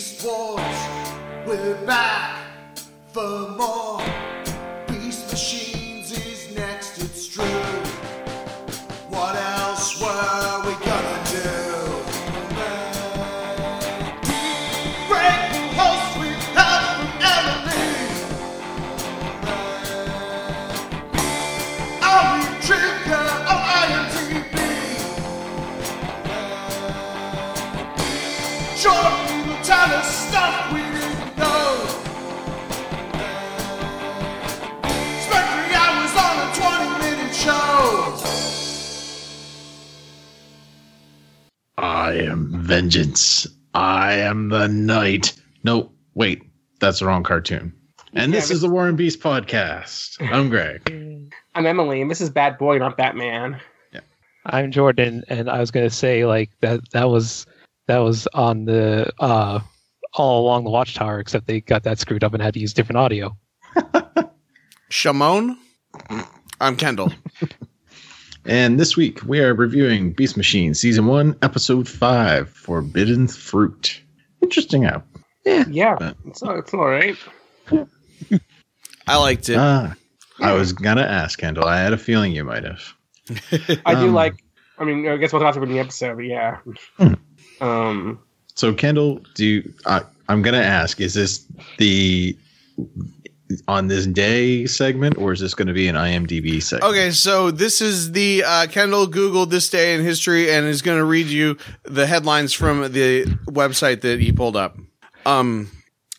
Wars, we're back for more. Vengeance. I am the knight. No, wait, that's the wrong cartoon. And this Yeah, is the War and Beast podcast. I'm Greg. I'm Emily, and this is Bad Boy, not Batman. Yeah. I'm Jordan, and I was gonna say like that that was that was on the uh all along the Watchtower, except they got that screwed up and had to use different audio. Shamon. I'm Kendall. And this week we are reviewing Beast Machine Season 1, Episode 5 Forbidden Fruit. Interesting app. Yeah, But- it's, it's all right. I liked it. Ah, I was going to ask, Kendall. I had a feeling you might have. I do Um, like. I mean, I guess we'll talk about in the episode, but yeah. Hmm. Um, So, Kendall, do you, I I'm going to ask, is this the on this day segment or is this going to be an IMDb segment? Okay, so this is the uh, Kendall Googled this day in history and is going to read you the headlines from the website that he pulled up. Um,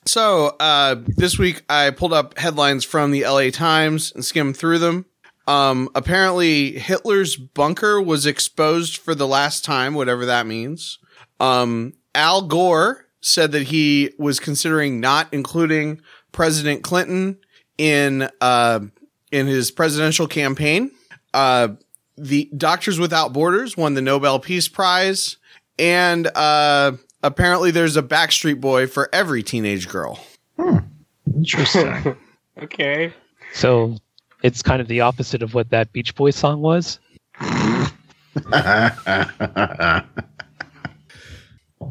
so uh, this week I pulled up headlines from the LA Times and skimmed through them. Um, apparently Hitler's bunker was exposed for the last time, whatever that means. Um, Al Gore said that he was considering not including President Clinton in uh, in his presidential campaign. Uh, the Doctors Without Borders won the Nobel Peace Prize, and uh, apparently there's a Backstreet Boy for every teenage girl. Interesting. okay. So it's kind of the opposite of what that Beach Boys song was.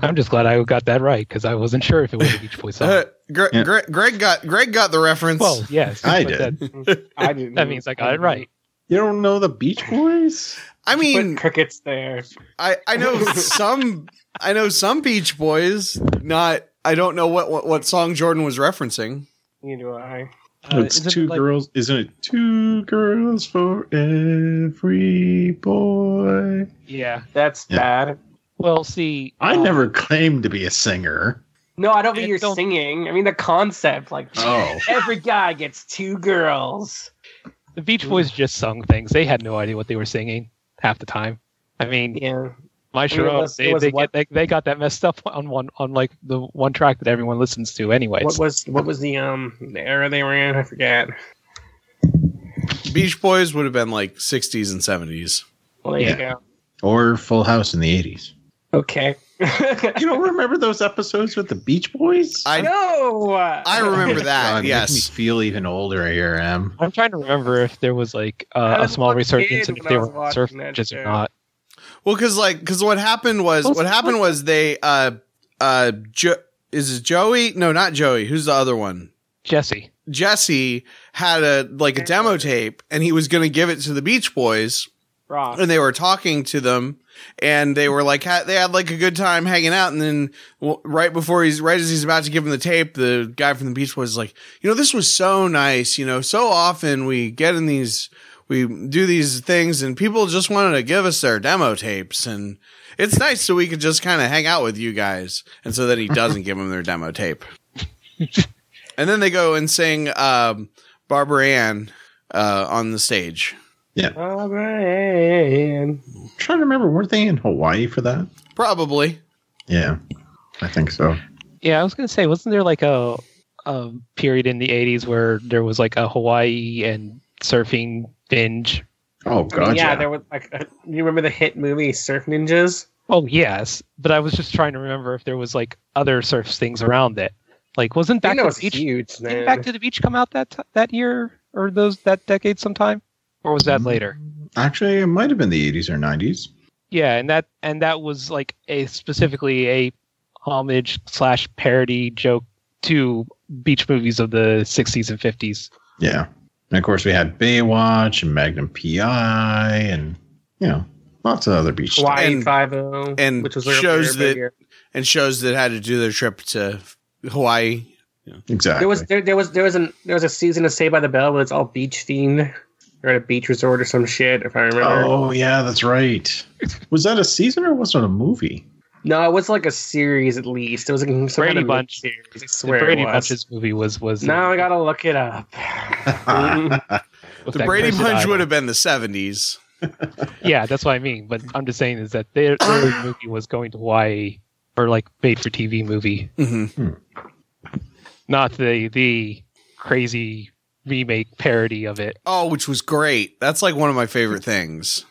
I'm just glad I got that right because I wasn't sure if it was a Beach Boys song. Uh, Gre- Yeah. Gre- Greg got Greg got the reference. well, yes, I did. That, I didn't. that means I got it right. you don't know the Beach Boys? I Put mean, crickets there. I I know some I know some Beach Boys. Not I don't know what what, what song Jordan was referencing. Neither do I. Uh, it's isn't it two like- girls. Isn't it two girls for every boy? Yeah. That's Yeah. bad. Well, see, I um, never claimed to be a singer. No, I don't think you're don't- singing. I mean, the concept, like Oh. every guy gets two girls. The Beach Boys just sung things. They had no idea what they were singing half the time. I mean, Yeah. my it show was- it they they, what- they they got that messed up on one on like the one track that everyone listens to anyway. What was what was the um the era they were in? I forget. Beach Boys would have been like 60s and 70s. Well, there Yeah. you go. Or Full House in the 80s. Okay. You don't remember those episodes with the Beach Boys? I no. I remember that. God, yes. Make me feel even older here, Em. I'm trying to remember if there was like uh, a small a resurgence and if they were watching surf that ninjas or not. Well, because like because what happened was what happened was they uh uh jo- is it Joey? No, not Joey. Who's the other one? Jesse. Jesse had a like a demo tape, and he was going to give it to the Beach Boys, Rock. and they were talking to them, and they were like ha- they had like a good time hanging out, and then well, right before he's right as he's about to give him the tape, the guy from the Beach Boys is like, you know, this was so nice. You know, so often we get in these. We do these things and people just wanted to give us their demo tapes and it's nice so we could just kind of hang out with you guys. And so that he doesn't give them their demo tape. and then they go and sing, um, Barbara Ann, uh, on the stage. All right. I'm trying to remember, weren't they in Hawaii for that? Probably. Yeah, I think so. Yeah, I was gonna say, wasn't there like a a period in the '80s where there was like a Hawaii and surfing binge? Oh, I mean, God. yeah, yeah. there was like uh, you remember the hit movie Surf Ninjas? Oh yes, but I was just trying to remember if there was like other surf things around it. Like, wasn't I Back know to the Beach? huge, Didn't. Back to the Beach come out that t- that year or those that decade sometime, or was that Mm. later? Actually, it might have been the 80s or 90s. Yeah, and that and that was like a specifically a homage slash parody joke to beach movies of the 60s and 50s. Yeah. And of course, we had Baywatch and Magnum PI and, you know, lots of other beach. Hawaii Five O, and which was like shows that- big. and shows that had to do their trip to Hawaii. Exactly. there was there, there was there was an there was a season of Saved by the Bell, but it's all beach themed. Or at a beach resort or some shit, if I remember. Oh, yeah, that's right. Was that a season or was it a movie? No, it was like a series at least. It was like some Brady kind of Bunch. series. I The Brady it was. Bunch's movie was was Now I gotta look it up. The Brady cursed Bunch would have been the 70s. Yeah, that's what I mean. But I'm just saying is that their early movie was going to Hawaii or like made for TV movie, hmm not the the crazy remake parody of it. Oh, which was great. That's like one of my favorite things.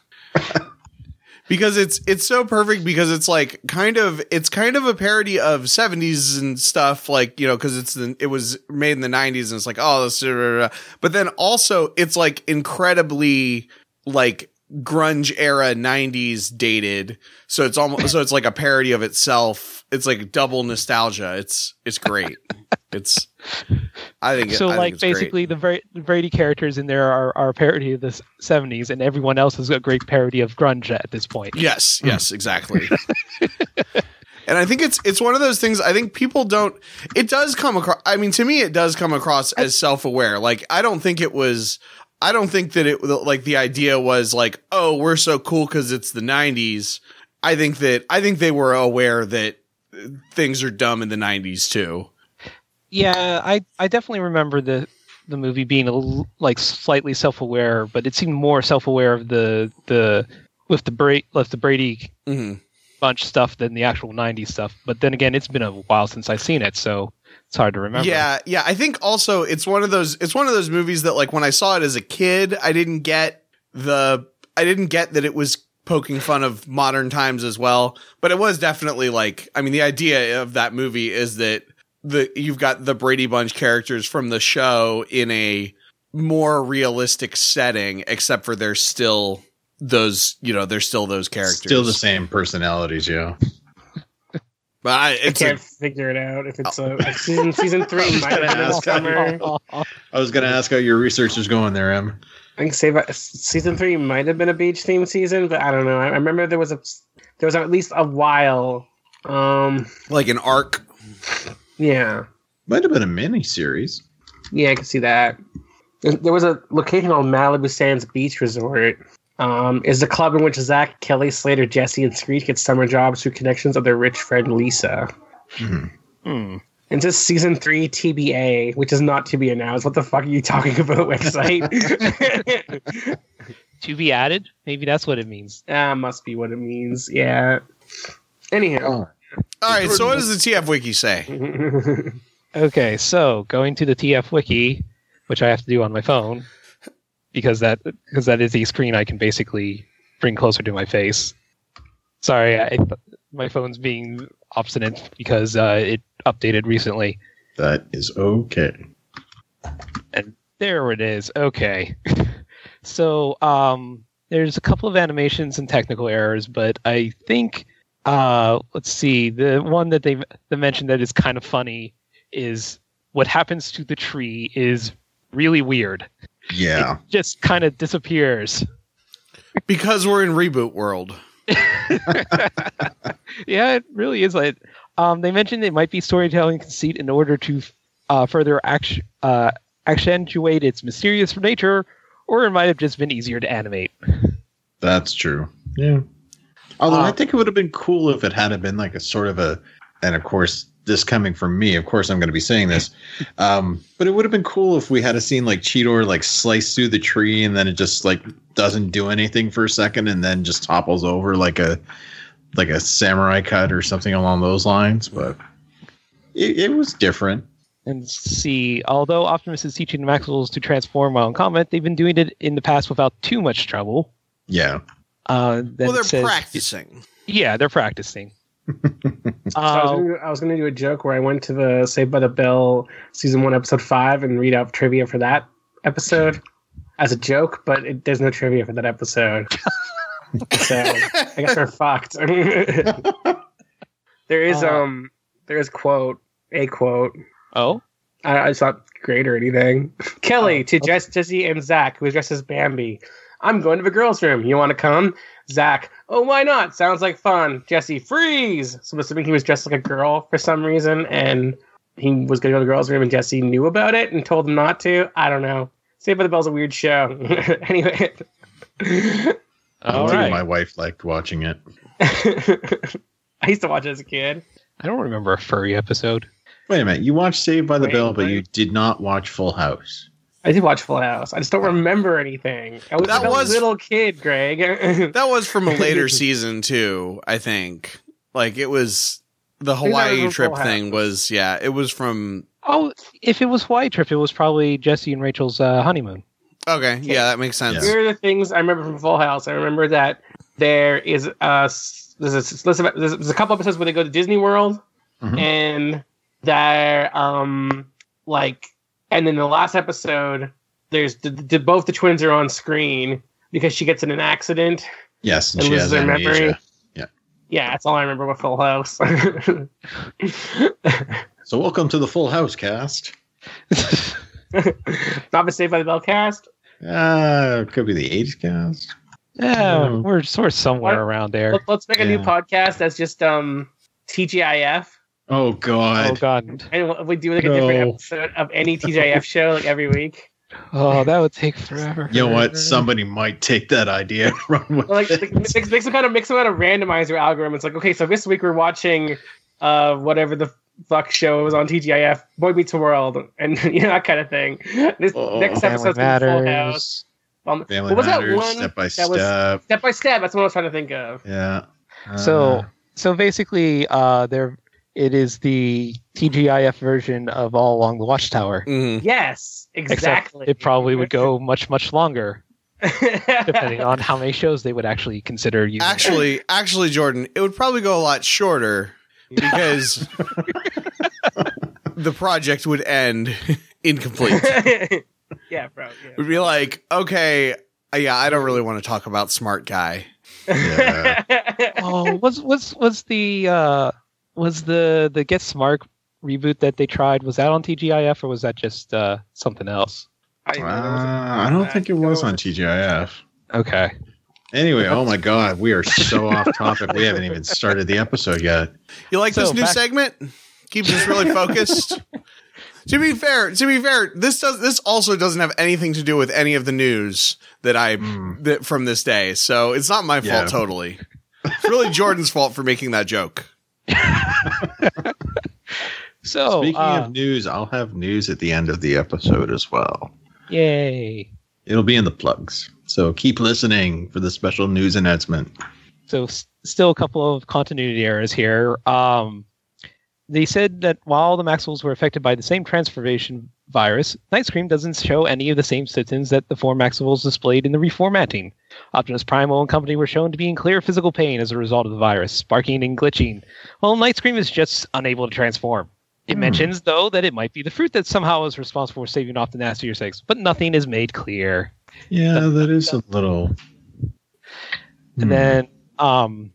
because it's it's so perfect because it's like kind of it's kind of a parody of 70s and stuff like, you know, cuz it's the, it was made in the 90s and it's like, oh, this but then also it's like incredibly like grunge era 90s dated. So it's almost so it's like a parody of itself. It's like double nostalgia. It's it's great. It's I think so I like it's great. basically the, the Brady characters in there are, are a parody of the 70s, and everyone else is a great parody of grunge at this point. Yes, hmm. yes, exactly. and I think it's it's one of those things I think people don't it does come across I mean to me it does come across as self-aware. Like I don't think it was I don't think that it like the idea was like, "Oh, we're so cool cuz it's the 90s." I think that I think they were aware that things are dumb in the 90s too. Yeah, I I definitely remember the the movie being a like slightly self aware, but it seemed more self aware of the the with the Bra- with the Brady Mhm. bunch stuff than the actual '90s stuff. But then again, it's been a while since I've seen it, so it's hard to remember. Yeah, yeah. I think also it's one of those it's one of those movies that like when I saw it as a kid, I didn't get the I didn't get that it was poking fun of modern times as well. But it was definitely like I mean the idea of that movie is that the you've got the Brady Bunch characters from the show in a more realistic setting, except for they're still those you know, they're still those characters. Still the same personalities, yeah. But I, I can't a, figure it out if it's a like season season three might have been gonna ask summer. I was going to ask how your research is going there, Em. I think Save season three might have been a beach theme season, but I don't know. I I remember there was a there was at least a while. Um, like an arc. Yeah, Might have been a mini series. yeah, I can see that. There there was a location on Malibu Sands Beach Resort. Um, is the club in which Zach, Kelly, Slater, Jesse, and Screech get summer jobs through connections of their rich friend Lisa. Mhm. Hmm. And this season three TBA, which is not to be announced. What the fuck are you talking about, website? To be added, maybe that's what it means. Ah, must be what it means. Yeah. Anyhow. All right, so what does the TF wiki say? Okay, so going to the TF wiki, which I have to do on my phone, because that because that is a screen I can basically bring closer to my face. Sorry, I, my phone's being obstinate because uh, it updated recently. That is okay. And there it is. Okay. so um, there's a couple of animations and technical errors, but I think uh, let's see. The one that they they mentioned that is kind of funny is what happens to the tree is really weird. Yeah. It just kind of disappears. Because we're in reboot world. yeah, it really is like. Um, they mentioned it might be storytelling conceit in order to uh, further act- uh, accentuate its mysterious nature, or it might have just been easier to animate. That's true. Yeah. Although I Uh, think it would have been cool if it had been like a sort of a, and of course, this coming from me, of course, I'm going to be saying this, um, but it would have been cool if we had a scene like Cheetor like slice through the tree and then it just like doesn't do anything for a second and then just topples over like a, like a samurai cut or something along those lines. But it, it was different. and see, although Optimus is teaching the Maximals to transform while in combat, they've been doing it in the past without too much trouble. Yeah. Uh, then well, they're says- practicing. Yeah, they're practicing. So I, was uh, gonna, I was gonna do a joke where I went to the Saved by the Bell season one episode five and read out trivia for that episode as a joke, but it, there's no trivia for that episode. so I guess we're fucked. there is Uh, um There's quote a quote. Oh, I, it's not great or anything. Kelly to Jess, Jesse and Zach, who is dressed as Bambi. I'm going to the girls' room. You want to come? Zach, oh, why not? Sounds like fun. Jesse, freeze. So I'm assuming he was dressed like a girl for some reason, and he was going to go to the girls' room, and Jesse knew about it and told him not to. I don't know. Saved by the Bell's a weird show. anyway. I don't think my wife liked watching it. I used to watch it as a kid. I don't remember a furry episode. Wait a minute. You watched Saved by the Wait, Bell, but you did not watch Full House. I did watch Full House. I just don't remember anything. I was That a was- little kid, Greg. That was from a later season too, I think. Like it was the think that was Hawaii trip thing was yeah, it was from Oh, if it was Hawaii trip, it was probably Jesse and Rachel's uh, honeymoon. Okay, yeah, that makes sense. Yeah. Here are the things I remember from Full House. I remember that there is a s- there's a, there's a, there's a couple episodes where they go to Disney World, Mhm. and they're um like, and then the last episode, there's the, the, both the twins are on screen because she gets in an accident. Yes, and And she loses has her memory. amnesia. Yeah, that's all I remember with Full House. So welcome to the Full House cast. Not been saved by the Bell cast. Uh, could be the '80s cast. yeah, we're sort of somewhere What? around there. Let, let's make a new podcast that's just um TGIF. Oh God. Oh God! And we do like a different episode of any TGIF show like every week. Oh, that would take forever. You know what? Somebody might take that idea run with Like, it. like mix, mix some kind of mix some kind of randomizer algorithm. It's like okay, so this week we're watching uh whatever the fuck show was on TGIF, Boy Meets World, and you know that kind of thing. This Oh, next Family episode's gonna be Full House. Um, Family what was that Matters, one? step by that step. was- Step by step. That's what I was trying to think of. yeah. So, Uh, so basically, uh, there it is the TGIF version of All Along the Watchtower. Mhm. Yes, exactly. Except it probably would go much, much longer, depending on how many shows they would actually consider using. Actually, actually, Jordan, it would probably go a lot shorter because the project would end incomplete. yeah, bro. It would be like, okay, uh, yeah, I don't really want to talk about Smart Guy. Yeah. oh, was was was the uh, was the the Get Smart reboot that they tried? Was that on TGIF or was that just uh, something else? I, uh, I don't think it was on TGIF. Okay. Anyway, oh my God, we are so off topic. We haven't even started the episode yet. You like So, this new back- segment? Keeps us really focused. to be fair, to be fair, this does this also doesn't have anything to do with any of the news that I Mm. that from this day. So it's not my Yeah. fault totally. It's really Jordan's fault for making that joke. So, Speaking uh, of news, I'll have news at the end of the episode as well. yay! It'll be in the plugs. So keep listening for the special news announcement. So, s- still a couple of continuity errors here. Um, they said that while the Maximals were affected by the same transformation virus, Night Scream doesn't show any of the same symptoms that the four Maximals displayed in the reformatting. Optimus Primal and company were shown to be in clear physical pain as a result of the virus, sparking and glitching, while Night Scream is just unable to transform. It Hmm. mentions, though, that it might be the fruit that somehow is responsible for saving off the nastier six, but nothing is made clear. Yeah, that is a little. And Hmm. then, um,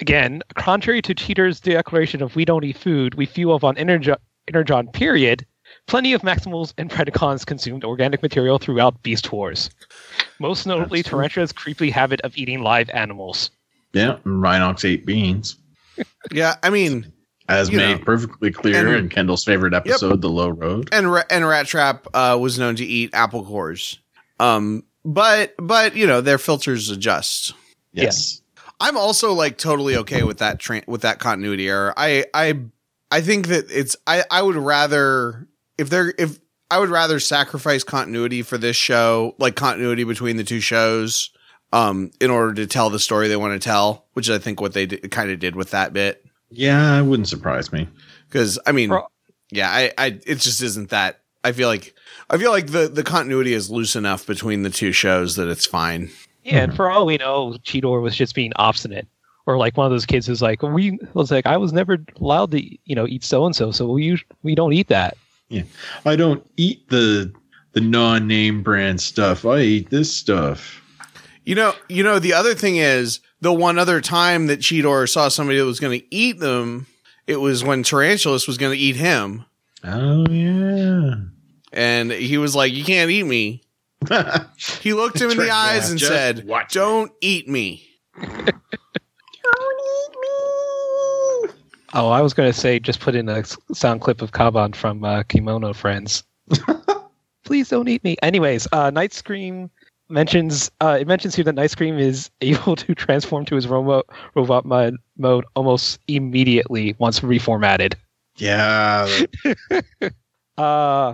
again, contrary to Cheetor's declaration of "we don't eat food, we fuel on Energon, Energon." Period. Plenty of Maximals and Predacons consumed organic material throughout Beast Wars. Most notably, Tarantula's creepy habit of eating live animals. Yeah, and Rhinox ate beans, Yeah, I mean, as made know. perfectly clear And- in Kendall's favorite episode, The Low Road. and Ra- and Rat Trap uh, was known to eat apple cores. Um, but but you know their filters adjust. Yes. I'm also like totally okay with that tra- with that continuity error. I I I think that it's I I would rather if they're if I would rather sacrifice continuity for this show, like continuity between the two shows, um, in order to tell the story they want to tell, which is I think what they d- kind of did with that bit. Yeah, it wouldn't surprise me. Because I mean, Pro- yeah, I, I, it just isn't that. I feel like, I feel like the the continuity is loose enough between the two shows that it's fine. Yeah, and for all we know, Cheetor was just being obstinate, or like one of those kids who's like, "We was like, I was never allowed to, you know, eat so and so, so we we don't eat that." I don't eat the the non name brand stuff. I eat this stuff. You know, you know. The other thing is the one other time that Cheetor saw somebody that was going to eat them it was when Tarantulas was going to eat him, Oh yeah. and he was like, "You can't eat me." He looked him in the eyes and Just said, "Don't eat me." Oh, I was going to say just put in a sound clip of Kaban from uh, Kemono Friends. Please don't eat me. Anyways, uh, Night Scream mentions uh, it mentions here that Night Scream is able to transform to his robot robot mod, mode almost immediately once reformatted. Yeah. Uh,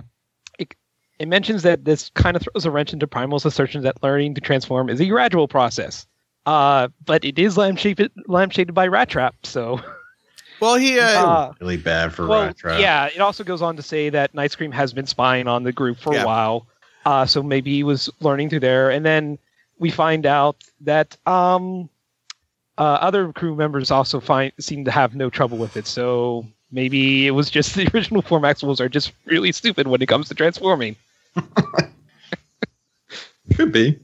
it, it mentions that this kind of throws a wrench into Primal's assertion that learning to transform is a gradual process. Uh, but it is lampshaded, lampshaded by Rat Trap, so. Well, he uh, Uh, really bad for well, Rat yeah, it also goes on to say that Night Scream has been spying on the group for Yeah. a while. Uh, so maybe he was learning through there. And then we find out that um, uh, other crew members also find seem to have no trouble with it. So maybe it was just the original four Maximals are just really stupid when it comes to transforming. Could be.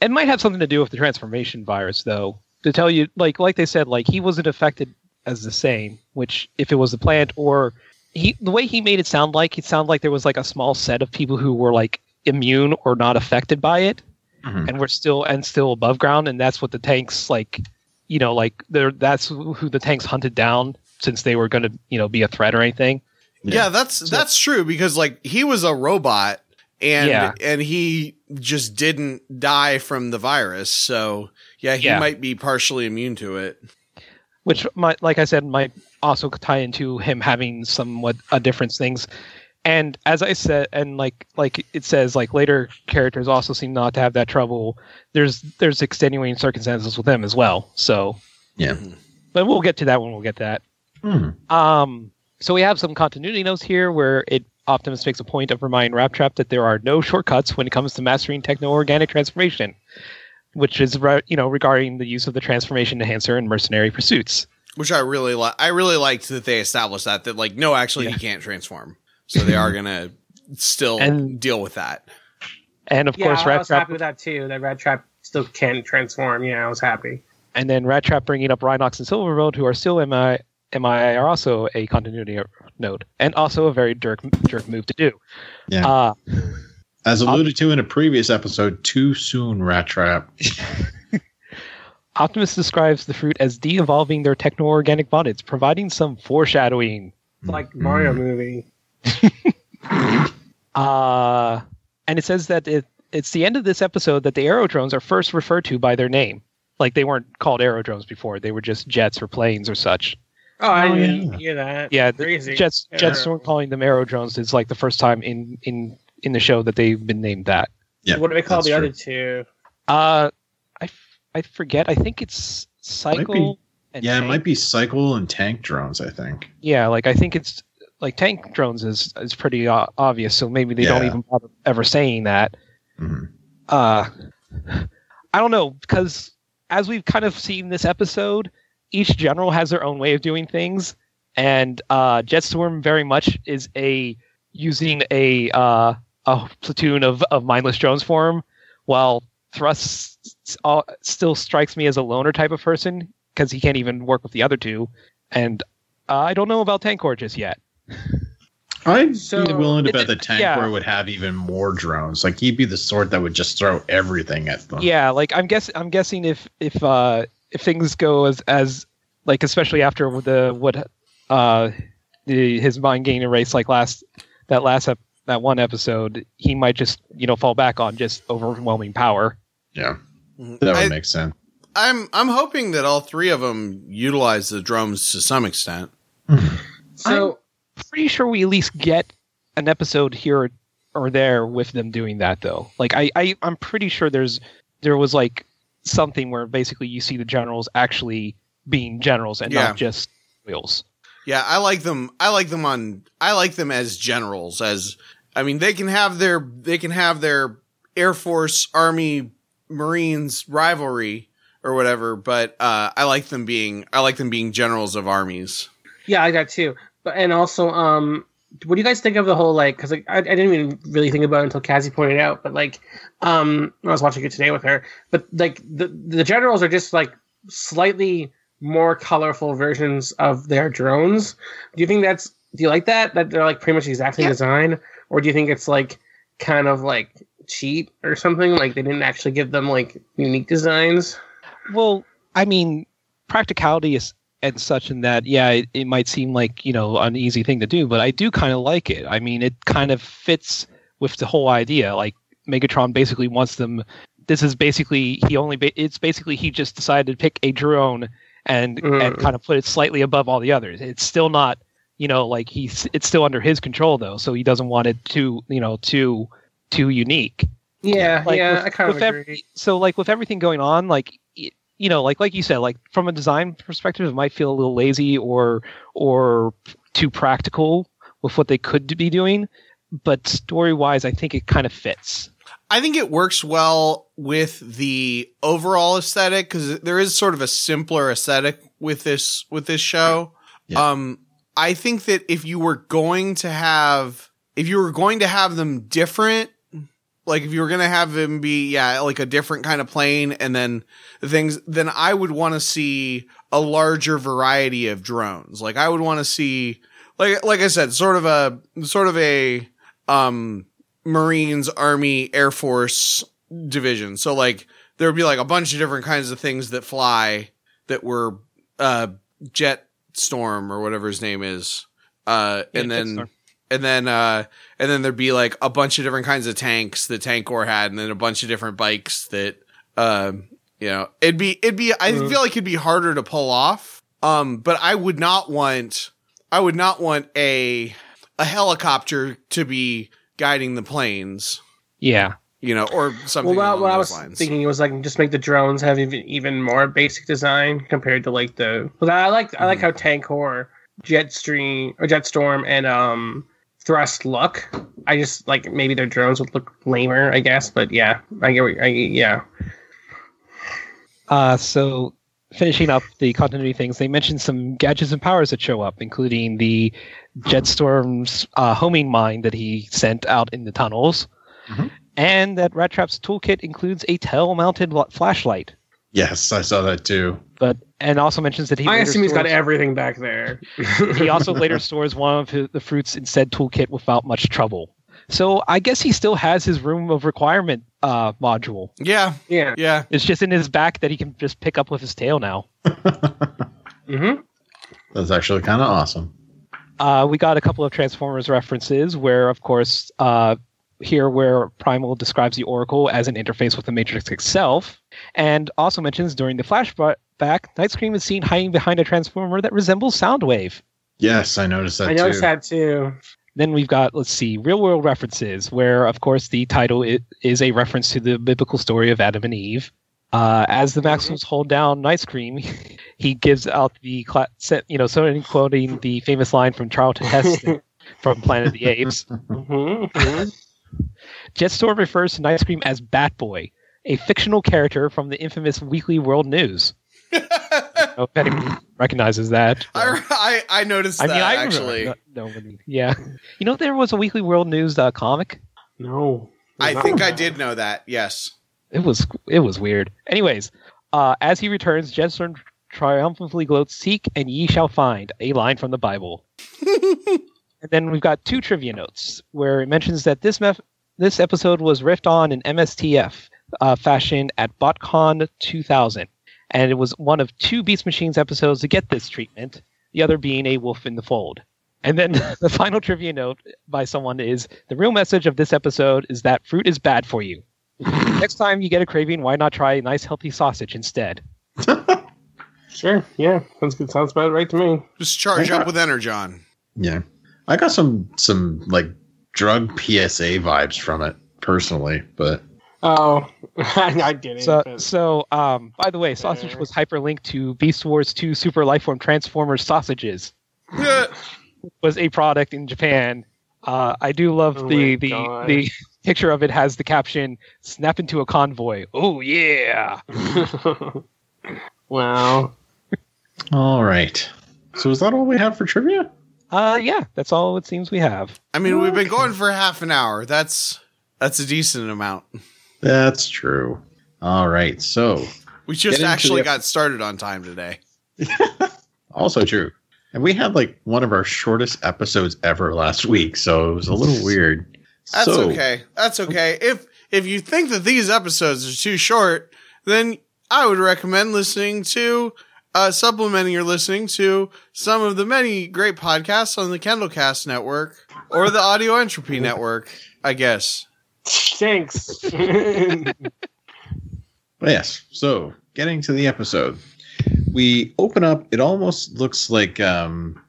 It might have something to do with the transformation virus, though. To tell you, like like they said, like he wasn't affected as the same. Which, if it was the plant or he, the way he made it sound like, it sounded like there was like a small set of people who were like immune or not affected by it, Mhm. and were still and still above ground, and that's what the tanks like. You know, like they're that's who the tanks hunted down since they were going to you know be a threat or anything. yeah, that's that's true because like he was a robot and Yeah. and he just didn't die from the virus. So yeah, he Yeah. might be partially immune to it. Which might, like I said, might also tie into him having somewhat a different things. And as I said, and like like it says, like later characters also seem not to have that trouble. There's there's extenuating circumstances with them as well. So, Yeah. but we'll get to that when we'll get that. Hmm. Um, so we have some continuity notes here where it Optimus makes a point of reminding Rat Trap that there are no shortcuts when it comes to mastering techno-organic transformation, which is re- you know regarding the use of the transformation enhancer in mercenary pursuits. Which I really like. I really liked that they established that that like no, actually he can't transform. So they are gonna still And- deal with that. And of yeah, course, I Rat was Trap, happy with that too. That Rat Trap still can transform. Yeah, I was happy. and then Rat Trap bringing up Rhinox and Silverbolt, who are still MI, MIA, are also a continuity node, and also a very jerk jerk move to do. Yeah. Uh, As alluded to in a previous episode, too soon, Rat Trap. Optimus describes the fruit as de-evolving their techno-organic bodies, providing some foreshadowing. It's like Mm. Mario movie. Uh, and it says that it, it's the end of this episode that the aerodrones are first referred to by their name. Like they weren't called aerodrones before; they were just jets or planes or such. Oh, I Oh, didn't yeah. hear that. Yeah, the crazy. Jets Jets weren't calling them aerodrones. It's like the first time in in in the show that they've been named that. Yeah. what do they call the true. other two? Uh, I, f- I forget. I think it's cycle. And Yeah, it might be cycle and tank drones. I think. Yeah, like I think it's like tank drones is is pretty uh, obvious. So maybe they don't even bother ever saying that. Mhm. Uh, I don't know because as we've kind of seen this episode, each general has their own way of doing things, and uh, Jetstorm very much is a using a uh, a platoon of, of mindless drones for him, while Thrust uh, still strikes me as a loner type of person because he can't even work with the other two, and uh, I don't know about Tankor just yet. I'd So- be willing to bet the tank yeah. would have even more drones. Like he'd be the sort that would just throw everything at them. Yeah, like I'm guess I'm guessing if if uh if things go as as like especially after the what uh the his mind gain erase like last that last ep- that one episode he might just you know fall back on just overwhelming power. Yeah, mm-hmm. that would I, make sense. I'm I'm hoping that all three of them utilize the drums to some extent. So Pretty sure we at least get an episode here or there with them doing that though. Like I, I I'm pretty sure there's there was like something where basically you see the generals actually being generals and Yeah. not just wheels. Yeah, I like them. I like them on. I like them as generals. As I mean, they can have their they can have their Air Force, Army, Marines rivalry or whatever. But uh, I like them being. I like them being generals of armies. yeah, I got two. But and also, um, what do you guys think of the whole like? Because like, I, I didn't even really think about it until Cassie pointed out. But like, um, I was watching it today with her. But like the the generals are just like slightly more colorful versions of their drones. Do you think that's do you like that? That they're like pretty much exactly Yeah. designed? Or do you think it's like kind of like cheap or something? Like they didn't actually give them like unique designs? Well, I mean, practicality is and such in that, yeah, it, it might seem like you know an easy thing to do, but I do kind of like it. I mean, it kind of fits with the whole idea. Like Megatron basically wants them. This is basically he only. Ba- it's basically he just decided to pick a drone and and Mm. kind of put it slightly above all the others. It's still not, you know, like he's. It's still under his control though, so he doesn't want it too, you know, too too unique Yeah, like yeah, with, I kind of agree. every, so like with everything going on like you know like like you said like from a design perspective it might feel a little lazy or or too practical with what they could be doing but story wise i think it kind of fits I think it works well with the overall aesthetic because there is sort of a simpler aesthetic with this with this show. Yeah. Um, I think that if you were going to have if you were going to have them different, like if you were going to have them be yeah like a different kind of plane and then things, then I would want to see a larger variety of drones. Like I would want to see like like I said, sort of a sort of a um Marines, Army, Air Force division. So like there would be like a bunch of different kinds of things that fly that were uh Jet Storm or whatever his name is. Uh Yeah, and then and then uh and then there'd be like a bunch of different kinds of tanks that Tankor had and then a bunch of different bikes that um you know it'd be it'd be I Mhm. feel like it'd be harder to pull off. Um but I would not want I would not want a a helicopter to be guiding the planes, yeah you know, or something Well, along what, what I those was lines. thinking it was like just make the drones have even, even more basic design compared to like the. Well, I like I like Mhm. how Tankor, Jetstream or Jetstorm, and um Thrust look. I just like maybe their drones would look lamer, I guess. But yeah, I get. what- I, yeah, uh so finishing up the continuity things they mentioned some gadgets and powers that show up including the jetstorm's uh, homing mine that he sent out in the tunnels Mhm. And that rat trap's toolkit includes a tail mounted flashlight Yes, I saw that too. but and also mentions that he I later assume he's got everything back there. he also later stores one of his, the fruits in said toolkit without much trouble so i guess he still has his room of requirement uh, module yeah, yeah. yeah. it's just in his back that he can just pick up with his tail now hmm That's actually kind of awesome. Uh, we got a couple of Transformers references where, of course, uh, here where Primal describes the Oracle as an interface with the Matrix itself, and also mentions during the flashback, Night Scream is seen hiding behind a Transformer that resembles Soundwave. Yes, I noticed that I noticed that too. Then we've got, let's see, real world references, where, of course, the title is a reference to the biblical story of Adam and Eve. Uh, as the Maximals hold down Night Scream, he gives out the, cla- you know, so quoting the famous line from Charlton Heston from Planet of the Apes. hmm Jetstorm refers to Night Scream as Batboy, a fictional character from the infamous Weekly World News. I don't know if anyone recognizes that. I, I I noticed I that mean, I actually. remember. No, nobody- yeah. You know, there was a Weekly World News uh, comic. No, I think I did know that. Yes. It was it was weird. Anyways, uh, as he returns, Jetstorm triumphantly gloats, "Seek and ye shall find," a line from the Bible. and then we've got two trivia notes where it mentions that this mef- this episode was riffed on in MSTF uh, fashion at BotCon 2000, and it was one of two Beast Machines episodes to get this treatment. The other being a Wolf in the Fold. And then the final trivia note by someone is the real message of this episode is that fruit is bad for you. Next time you get a craving, why not try a nice healthy sausage instead? Sure. Yeah. Sounds good. Sounds about right to me. Just charge up with Energon. Yeah, I got some some like drug PSA vibes from it personally, but Oh, I didn't. So, but- so um, by the way, sausage was hyperlinked to Beast Wars 2 Super Lifeform Transformers sausages. Was a product in Japan. Uh, I do love Oh the the God. the picture of it has the caption "Snap into a convoy." Oh yeah! wow. all right. So is that all we have for trivia? Uh, yeah, that's all it seems we have. I mean, we've been going for half an hour. That's that's a decent amount. That's true. All right. So We just actually the- got started on time today. Also true. And we had like one of our shortest episodes ever last week, so it was a little weird. That's So- okay. That's okay. If if you think that these episodes are too short, then I would recommend listening to uh supplementing your listening to some of the many great podcasts on the Kendallcast network or the Audio Entropy network, I guess. Thanks. But yes, so getting to the episode, we open up. It almost looks like um,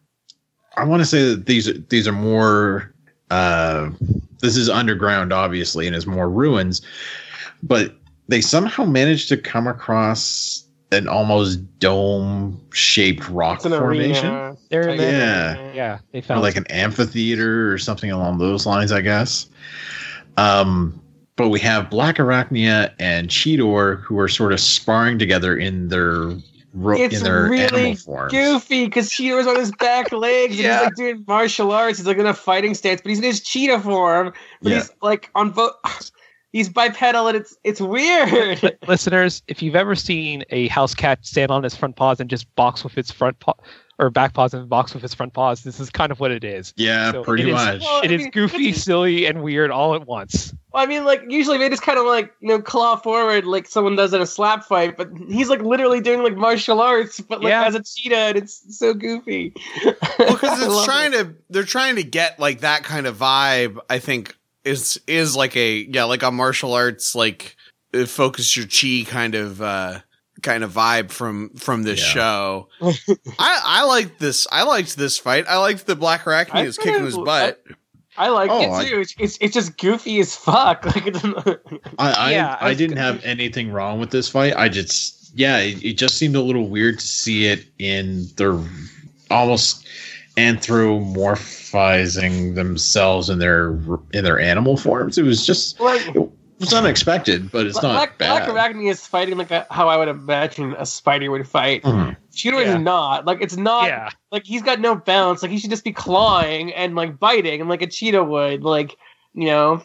I want to say that these these are more. Uh, this is underground, obviously, and is more ruins, but they somehow managed to come across an almost dome shaped rock an formation, arena. They're in the, Yeah. yeah, they or found like an amphitheater or something along those lines, I guess. Um, but we have Black Arachnia and Cheetor who are sort of sparring together in their ro- It's in their really animal forms. Goofy, because Cheetor's on his back legs and Yeah. he's like doing martial arts. He's like in a fighting stance, but he's in his cheetah form. But Yeah. he's like on both. He's bipedal and it's it's weird. Listeners, if you've ever seen a house cat stand on its front paws and just box with its front paw or back paws and box with its front paws, this is kind of what it is. Yeah, So pretty it is- much. Well, It I is mean, goofy, silly, and weird all at once. Well, I mean, like usually they just kind of like you know claw forward like someone does in a slap fight, but he's like literally doing like martial arts, but like Yeah. as a cheetah, and it's so goofy. Because I it's trying it. to they're trying to get like that kind of vibe. I think is is like a yeah like a martial arts like uh, focus your chi kind of uh kind of vibe from from this Yeah. show. I I like this. I liked this fight. I liked the Black Arachnia I is kicking his butt. I like Oh, it I- too. It's, it's it's just goofy as fuck. Like it's, I I, Yeah, I I didn't gonna- have anything wrong with this fight. I just yeah, it, it just seemed a little weird to see it in their almost anthropomorphizing themselves in their in their animal forms. It was just like it was unexpected, but it's not Black, bad. Black Arachnia is fighting like a, how I would imagine a spider would fight. Mhm. Cheetor Yeah. is not. Like it's not. yeah. Like he's got no bounce. Like he should just be clawing and like biting, and like a cheetah would. Like you know,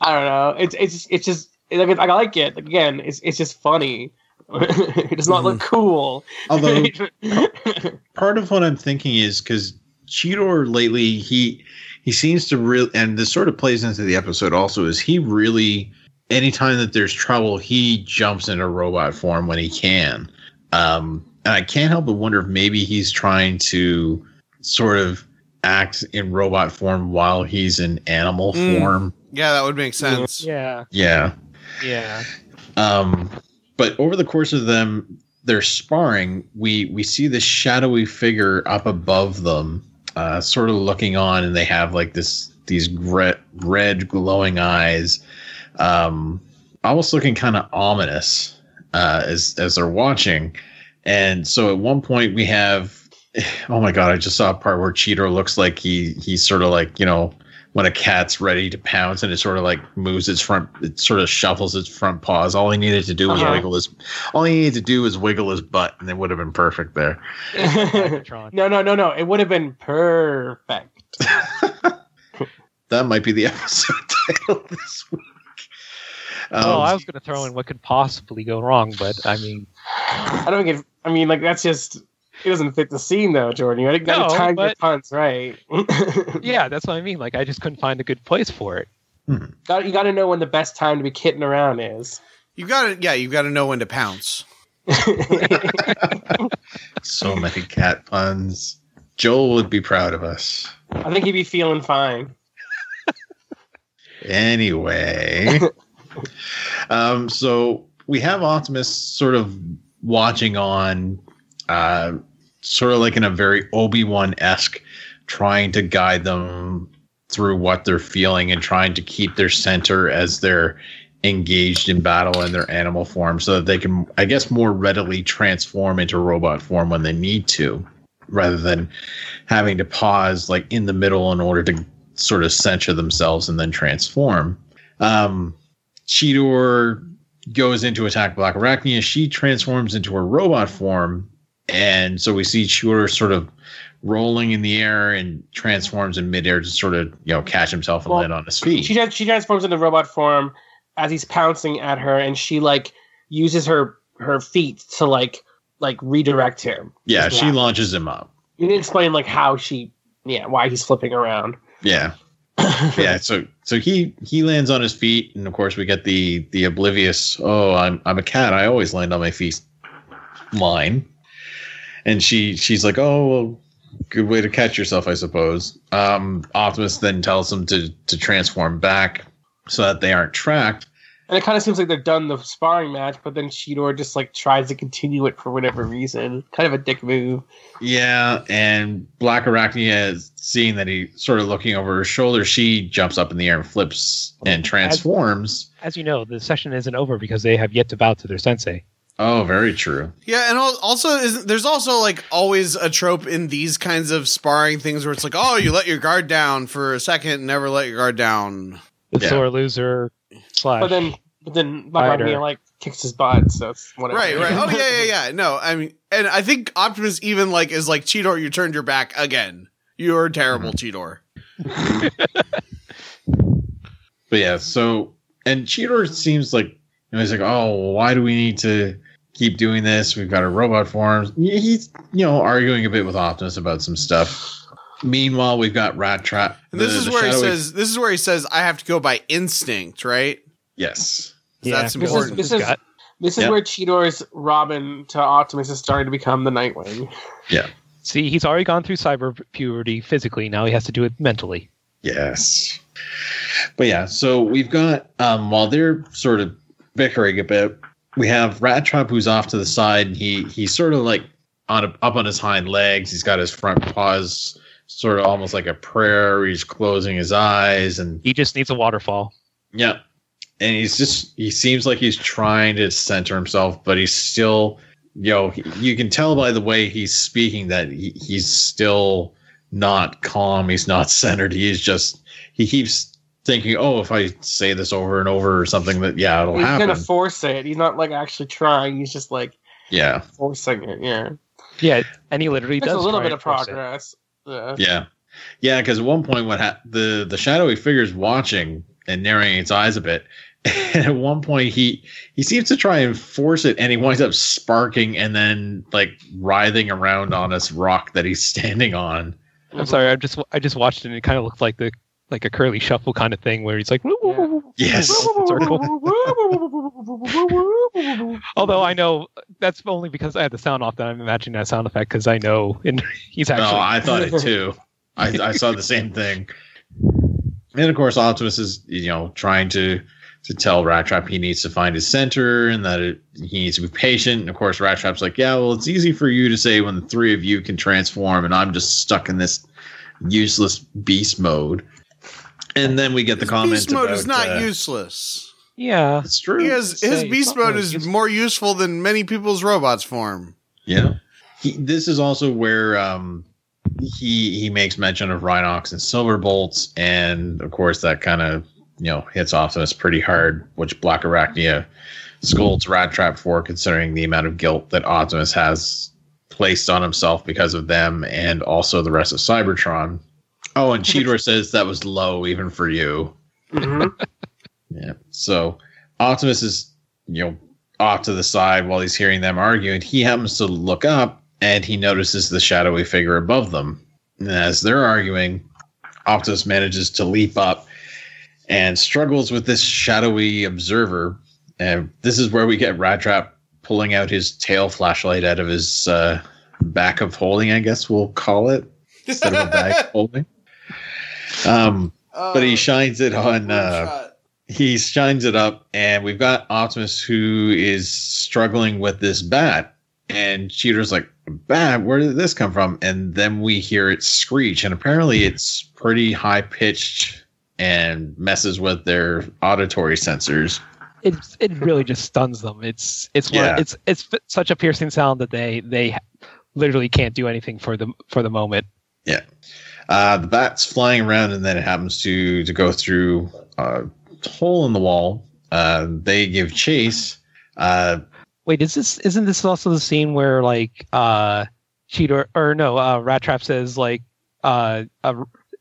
I don't know. It's it's it's just like I like it. Like, again, it's it's just funny. it does not look cool. Although part of what I'm thinking is because Cheetor lately he he seems to really and this sort of plays into the episode also is he really anytime that there's trouble he jumps into robot form when he can um and I can't help but wonder if maybe he's trying to sort of act in robot form while he's in animal Mm. form Yeah, that would make sense. Yeah. yeah Yeah. um, but over the course of them, they're sparring. We we see this shadowy figure up above them, uh, sort of looking on, and they have like this these red red glowing eyes, um, almost looking kind of ominous uh, as as they're watching. And so at one point we have, oh my god, I just saw a part where Cheetor looks like he he's sort of like you know when a cat's ready to pounce and it sort of like moves its front it sort of shuffles its front paws all he needed to do was Uh-huh. wiggle his all he needed to do was wiggle his butt and it would have been perfect there no, no, no, no. It would have been perfect. that might be the episode title this week um, oh, I was going to throw in what could possibly go wrong, but I mean, I don't think it. I mean, like that's just. It doesn't fit the scene though, Jordan. You gotta, gotta No, time your but- puns right. yeah, that's what I mean. Like, I just couldn't find a good place for it. Got, you got to know when the best time to be kidding around is. You got to yeah, you got to know when to pounce. so many cat puns joel would be proud of us I think he'd be feeling fine. Anyway, um, so we have Optimus sort of watching on, uh, sort of like in a very Obi Wan esque, trying to guide them through what they're feeling and trying to keep their center as they're engaged in battle in their animal form, so that they can, I guess, more readily transform into robot form when they need to, rather than having to pause like in the middle in order to sort of center themselves and then transform. Um, Cheetor goes into attack Black Arachnia. She transforms into a robot form. And so we see Cheetor sort of rolling in the air and transforms in midair to sort of, you know, catch himself and Well, land on his feet. She she transforms into robot form as he's pouncing at her, and she like uses her her feet to like like redirect him. Yeah, she launches him up. You didn't explain like how she, yeah, why he's flipping around. Yeah. yeah, so so he he lands on his feet, and of course we get the the oblivious. Oh, I'm I'm a cat. I always land on my feet. Line, and she she's like, oh, well, good way to catch yourself, I suppose. Um, Optimus then tells them to to transform back so that they aren't tracked. And it kind of seems like they're done the sparring match, but then Cheetor just like tries to continue it for whatever reason. Kind of a dick move. Yeah, and Black Arachnia is seeing that he sort of looking over her shoulder. She jumps up in the air and flips and transforms. As you know, the session isn't over because they have yet to bow to their sensei. Oh, very true. Yeah, and also there's also like always a trope in these kinds of sparring things where it's like, oh, you let your guard down for a second, and never let your guard down. The Yeah. sore loser slash. But then, but then my Fighter. Arachnia like kicks his butt, so it's whatever. Right, right. Oh yeah, yeah, yeah. No, I mean, and I think Optimus even like is like Cheetor, you turned your back again. You're terrible, mm-hmm. Cheetor. But yeah, so and Cheetor seems like you know, he's like, oh, why do we need to keep doing this? We've got a robot forms. He's you know arguing a bit with Optimus about some stuff. Meanwhile, we've got Rat Trap. And this the- is the where he shadowy- says this is where he says I have to go by instinct, right? yes, that's This is, this is, Got- this is Yep. where Cheetor's Robin to Optimus is starting to become the Nightwing. Yeah. See, he's already gone through cyber puberty physically. Now he has to do it mentally. yes. But yeah, so we've got um while they're sort of bickering a bit, we have Rat Trap who's off to the side. And he he's sort of like on a, up on his hind legs. He's got his front paws sort of almost like a prayer. He's closing his eyes and He just needs a waterfall. Yeah. And he's just, he seems like he's trying to center himself, but he's still, you know, you can tell by the way he's speaking that he, he's still not calm. He's not centered. He's just, he keeps thinking, oh, if I say this over and over or something, that, yeah, it'll He's happen. He's gonna force it. He's not like actually trying. He's just like yeah. forcing it. Yeah, Yeah, and he literally there's does a little bit of force it. progress. Yeah. Yeah. Yeah. Cause at one point, what ha- the, the shadowy figure's watching and narrowing its eyes a bit. And at one point, he he seems to try and force it, and he winds up sparking and then like writhing around on this rock that he's standing on. I'm sorry, I just I just watched it and it kind of looked like the like a curly shuffle kind of thing where he's like, Yes. Although I know that's only because I had the sound off that I'm imagining that sound effect because I know and he's actually Oh, I thought it too. I, I saw the same thing. And of course, Optimus is you know trying to to tell Rat Trap he needs to find his center and that it, he needs to be patient. And of course, Rat Trap's like, yeah, well, it's easy for you to say when the three of you can transform, and I'm just stuck in this useless beast mode. And then we get the His comment beast mode about, is not uh, useless. yeah. It's true. He has, his beast mode is useful. more useful than many people's robots form. Yeah. He, this is also where um, he he makes mention of Rhinox and Silver Bolts, and of course that kind of you know hits Optimus pretty hard, which Black Arachnia scolds Rat Trap for, considering the amount of guilt that Optimus has placed on himself because of them, and also the rest of Cybertron. Oh, and Cheetor says that was low even for you. Mhm. Yeah. So Optimus is, you know, off to the side while he's hearing them arguing. He happens to look up and he notices the shadowy figure above them. And as they're arguing, Optimus manages to leap up and struggles with this shadowy observer. And this is where we get Rat Trap pulling out his tail flashlight out of his uh, back of holding, I guess we'll call it, instead of a bag holding. Um, but he shines it on. Uh, he shines it up, and we've got Optimus who is struggling with this bat. And Cheetor's like, Bat, where did this come from? And then we hear it screech, and apparently it's pretty high pitched and messes with their auditory sensors. It it really just stuns them. It's it's one, Yeah. it's it's such a piercing sound that they they literally can't do anything for the for the moment. Uh, the bat's flying around, and then it happens to to go through a hole in the wall. Uh, they give chase. Uh, Wait, is this isn't this also the scene where like uh Cheetor or no, uh Rat Trap says like uh a,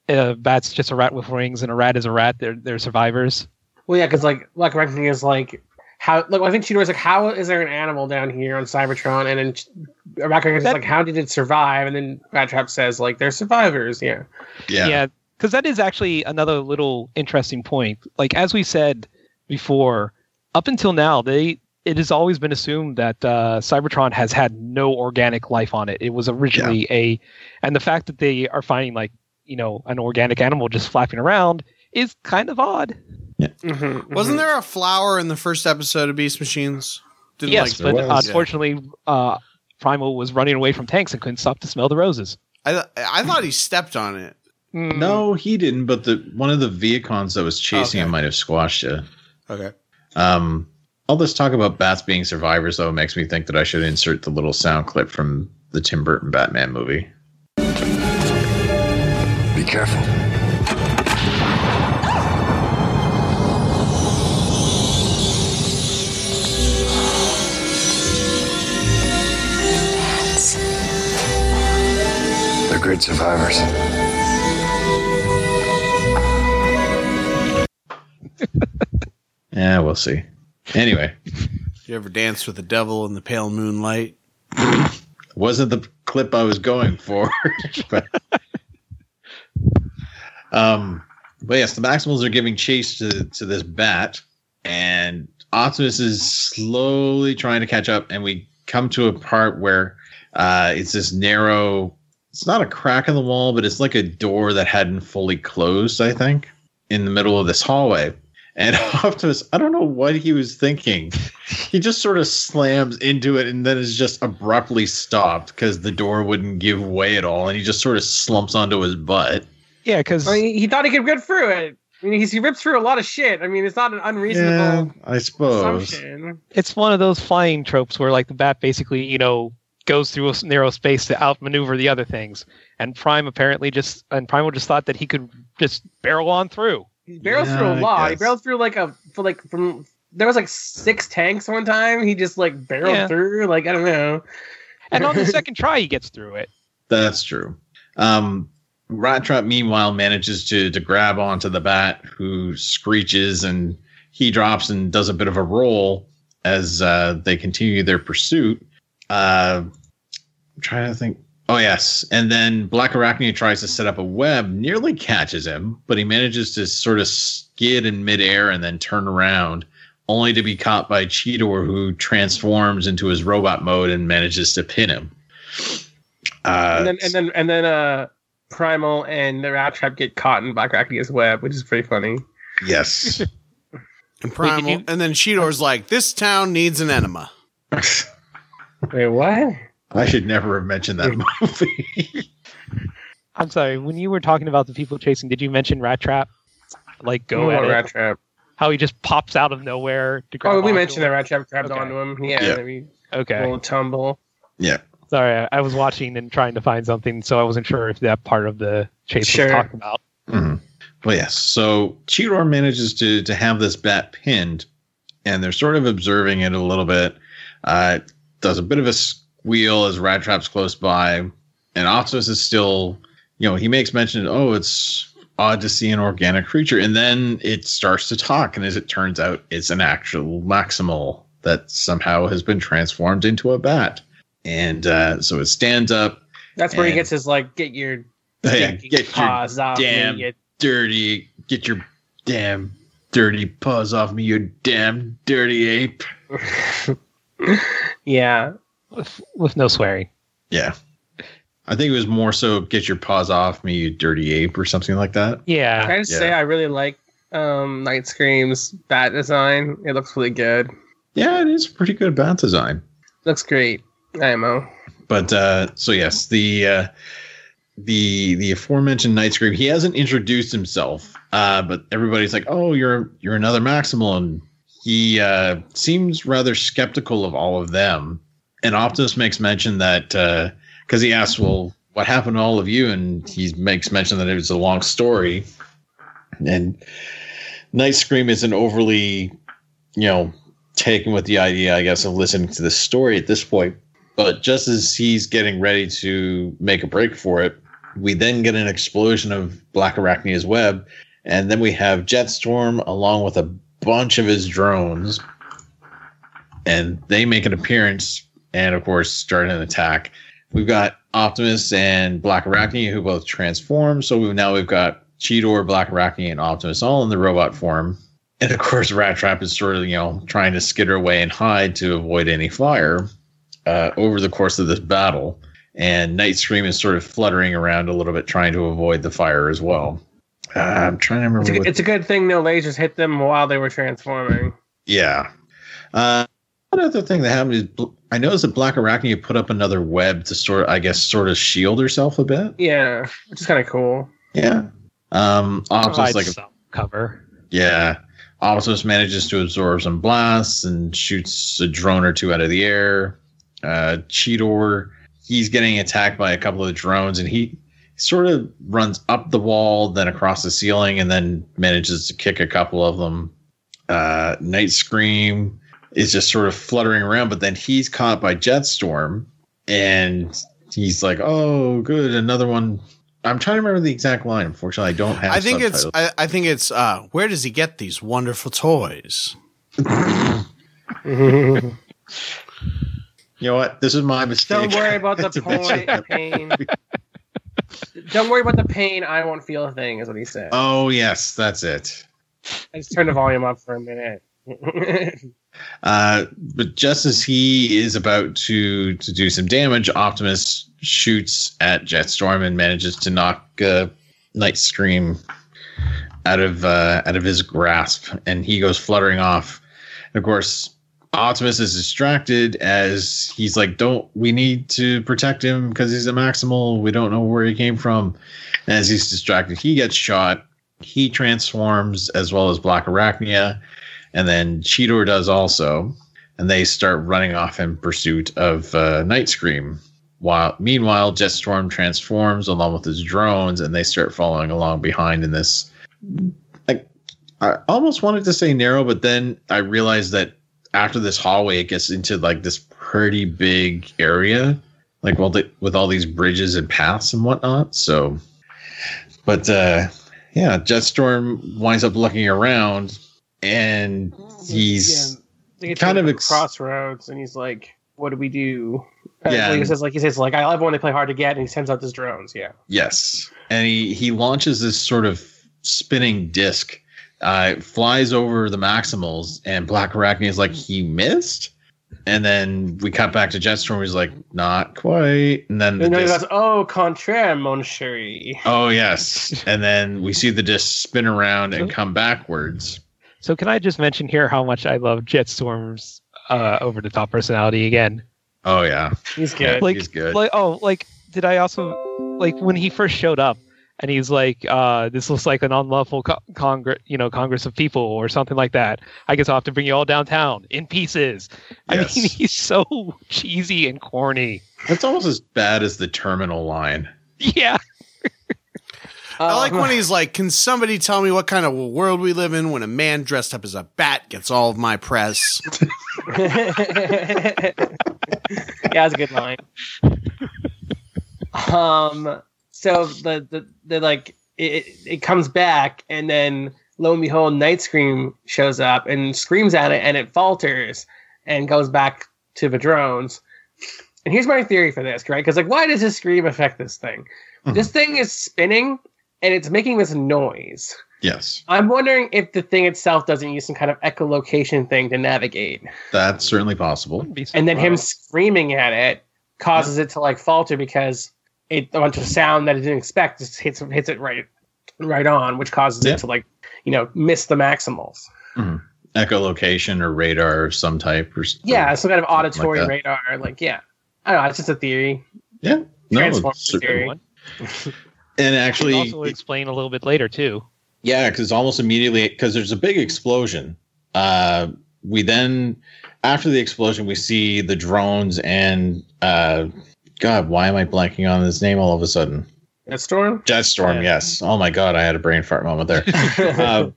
a bat's just a rat with wings and a rat is a rat. They're they're survivors. Well, yeah, because like Black Arachnia is like how like I think Cheetor's like, how is there an animal down here on Cybertron? And then Rebecca is like, how did it survive? And then Rat Trap says like, they're survivors. Yeah. Yeah. Yeah, because that is actually another little interesting point. Like as we said before, up until now, they it has always been assumed that uh, Cybertron has had no organic life on it. It was originally a, and the fact that they are finding like you know an organic animal just flapping around is kind of odd. Mm-hmm, Wasn't there a flower in the first episode of Beast Machines? Didn't yes, there but was. unfortunately, uh, Primal was running away from tanks and couldn't stop to smell the roses. I th- I thought he stepped on it. Mm, No, he didn't. But the one of the Vehicons that was chasing Okay. him might have squashed it. Okay. Um, all this talk about bats being survivors, though, makes me think that I should insert the little sound clip from the Tim Burton Batman movie. Be careful. Great survivors. Yeah, we'll see. Anyway, You ever danced with the devil in the pale moonlight? wasn't the clip I was going for. but, um, but yes, the Maximals are giving chase to, to this bat, and Optimus is slowly trying to catch up, and we come to a part where uh, it's this narrow. It's not a crack in the wall, but it's like a door that hadn't fully closed. I think in the middle of this hallway. And Optimus, I don't know what he was thinking. He just sort of slams into it and then is just abruptly stopped because the door wouldn't give way at all. And he just sort of slumps onto his butt. yeah, because I mean, he thought he could get through it. I mean, he's, he rips through a lot of shit. I mean, it's not an unreasonable. Yeah, unreasonable I suppose. assumption. it's one of those flying tropes where like the bat basically you know goes through a s- narrow space to outmaneuver the other things and prime apparently just and primal just thought that he could just barrel on through He barrels Yeah, through a I lot. He guess. barreled through like a for like from there was like six tanks one time. He just like barreled Yeah. through. Like I don't know. and on the second try he gets through it That's true. Um, Rat Trap, meanwhile, manages to to grab onto the bat, who screeches and he drops and does a bit of a roll as uh, they continue their pursuit. Uh, I'm trying to think. Oh yes, and then Black Arachnia tries to set up a web, nearly catches him, but he manages to sort of skid in midair and then turn around, only to be caught by Cheetor, who transforms into his robot mode and manages to pin him. Uh, and then and then and then uh Primal and the Rat Trap get caught in Black Arachnia's web, which is pretty funny. Yes. And Primal, you- and then Cheetor's like, "This town needs an enema." Wait, what? I should never have mentioned that movie. i'm sorry when you were talking about the people chasing did you mention rat trap like go Oh, at it Rat Trap. how he just pops out of nowhere to grab Oh, we onto mentioned that? Rat Trap grabbed Okay. onto him. Yeah, Yeah. maybe okay a little tumble. yeah. sorry I, I was watching and trying to find something so i wasn't sure if that part of the chase Sure. was talking about Mhm. Well, yes. So Cheetor manages to to have this bat pinned, and they're sort of observing it a little bit. Uh, does a bit of a squeal as Rat Trap's close by, and Optimus is still, you know, he makes mention, oh, it's odd to see an organic creature, and then it starts to talk, and as it turns out, it's an actual Maximal that somehow has been transformed into a bat, and uh, so it stands up. That's where he gets his like, get your Yeah, get your paws off damn me. you dirty, get your damn dirty paws off me, you damn dirty ape. Yeah. with, with no swearing Yeah. I think it was more so get your paws off me, you dirty ape, or something like that. yeah Can I just Yeah. say I really like um Night Scream's bat design. It looks really good. Yeah, it is a pretty good bat design. Looks great. IMO. But uh so yes, the uh the the aforementioned Night Scream, he hasn't introduced himself, uh, but everybody's like, Oh, you're you're another Maximal, and he uh seems rather skeptical of all of them. And Optimus makes mention that because he asks, Well, what happened to all of you? And he makes mention that it was a long story. And Night Scream isn't overly, you know, taken with the idea, I guess, of listening to this story at this point. But just as he's getting ready to make a break for it, we then get an explosion of Black Arachnia's web, and then we have Jetstorm along with a bunch of his drones and they make an appearance and of course start an attack. We've got Optimus and Black Arachne who both transform. So we've, now we've got Cheetor, Black Arachne, and Optimus all in the robot form. And of course, Rat Trap is sort of, you know, trying to skitter away and hide to avoid any fire uh, over the course of this battle. And Night Scream is sort of fluttering around a little bit, trying to avoid the fire as well. Uh, I'm trying to remember. It's a, what- it's a good thing no lasers hit them while they were transforming. yeah. Uh, one other thing that happened is I noticed that Black Arachne put up another web to sort of, I guess, sort of shield herself a bit. Yeah, which is kind of cool. Yeah. Um, Optimus Provides like some cover. Yeah. Optimus manages to absorb some blasts and shoots a drone or two out of the air. Uh, Cheetor, he's getting attacked by a couple of drones and he sort of runs up the wall, then across the ceiling, and then manages to kick a couple of them. Uh, Night Scream is just sort of fluttering around, but then he's caught by Jetstorm and he's like, oh, good, another one. I'm trying to remember the exact line. Unfortunately, I don't have I think it's. I, I think it's uh where does he get these wonderful toys? You know what? This is my mistake. Don't worry about the point that. pain. Don't worry about the pain. I won't feel a thing, is what he said. Oh yes, that's it. I just turned the volume up for a minute. Uh, but just as he is about to to do some damage, Optimus shoots at Jetstorm and manages to knock uh, Night Scream out of uh, out of his grasp, and he goes fluttering off. And of course, Optimus is distracted as he's like, "Don't we need to protect him because he's a Maximal? We don't know where he came from." And as he's distracted, he gets shot. He transforms as well as Black Arachnia, and then Cheetor does also, and they start running off in pursuit of uh, Night Scream. While meanwhile, Jetstorm transforms along with his drones, and they start following along behind in this. I almost wanted to say narrow, but then I realized that after this hallway, it gets into like this pretty big area, like well, the, with all these bridges and paths and whatnot. So, but uh, yeah, Jetstorm winds up looking around, and he's get kind of ex- crossroads, and he's like, "What do we do?" Uh, Yeah. like he says, like he says, like I love when they play hard to get, and he sends out his drones. Yeah, Yes, and he he launches this sort of spinning disc, uh, flies over the Maximals, and Black Arachne is like he missed, and then we cut back to Jetstorm. He's like not quite, and then the and then he disc, goes, "Oh, contraire, mon chéri." oh yes, and then we see the disc spin around and come backwards. So can I just mention here how much I love Jetstorm's uh, over the top personality again? Oh yeah, He's good. Like- he's good. Like oh, like did I also like when he first showed up and he's like, uh, "This looks like an unlawful co- congress, you know, congress of people or something like that." I guess I'll have to bring you all downtown in pieces. I mean, he's so cheesy and corny. That's almost as bad as the terminal line. Yeah, I like when he's like, "Can somebody tell me what kind of world we live in when a man dressed up as a bat gets all of my press?" yeah, that's a good line. Um, so the the, the like it, it comes back, and then lo and behold, Night Scream shows up and screams at it, and it falters and goes back to the drones. And here's my theory for this, right? Because like, why does this scream affect this thing? Mhm. This thing is spinning, and it's making this noise. Yes, I'm wondering if the thing itself doesn't use some kind of echolocation thing to navigate that's certainly possible. And then him screaming at it causes it to like falter because it a bunch of sound that it didn't expect just hits hits it right right on, which causes Yeah. it to like you know miss the maximals. Echolocation or radar of some type or s- Yeah, some kind of Something like auditory radar. Like yeah, I don't know. It's just a theory. yeah. No, it's cer- theory. One. and Can actually, also explain a little bit later too. Yeah, because almost immediately, because there's a big explosion. Uh, we then, after the explosion, we see the drones and uh, God, why am I blanking on his name all of a sudden? That storm. Jetstorm. Yeah. Yes. Oh my God, I had a brain fart moment there. uh,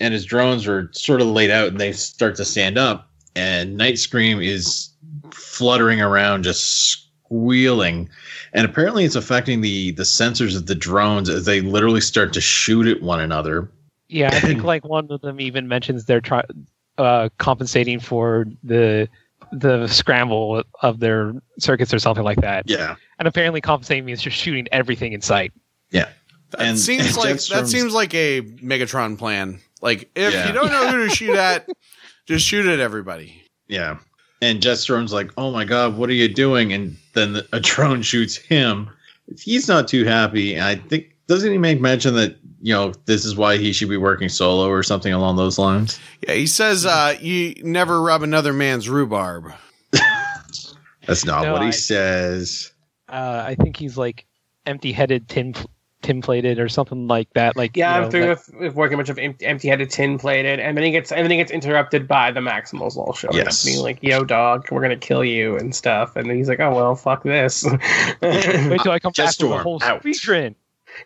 and his drones are sort of laid out, and they start to stand up, and Night Scream is fluttering around, just squealing. And apparently, it's affecting the the sensors of the drones as they literally start to shoot at one another. Yeah, I think like one of them even mentions they're trying. uh, compensating for the the scramble of their circuits or something like that. Yeah. And apparently, compensating means just shooting everything in sight. That And- seems and like that seems like a Megatron plan. Like if Yeah. you don't know who to shoot at, just shoot at everybody. Yeah. And Jetstorm's like, oh my God, what are you doing? And then a drone shoots him. He's not too happy. I think, doesn't he make mention that, you know, this is why he should be working solo or something along those lines? Yeah, he says uh, you never rub another man's rhubarb. That's not No, what he I- says. Uh, I think he's like empty-headed, tin tin plated, or something like that. Like Yeah, you I'm know, through like- with, with working a bunch of empty, empty-headed, tin-plated, and then he gets and then he gets interrupted by the Maximals all showing Yes. up, being like, "Yo, dog, we're gonna kill you" and stuff. And then he's like, "Oh well, fuck this." Wait till I come back with a whole out. squadron.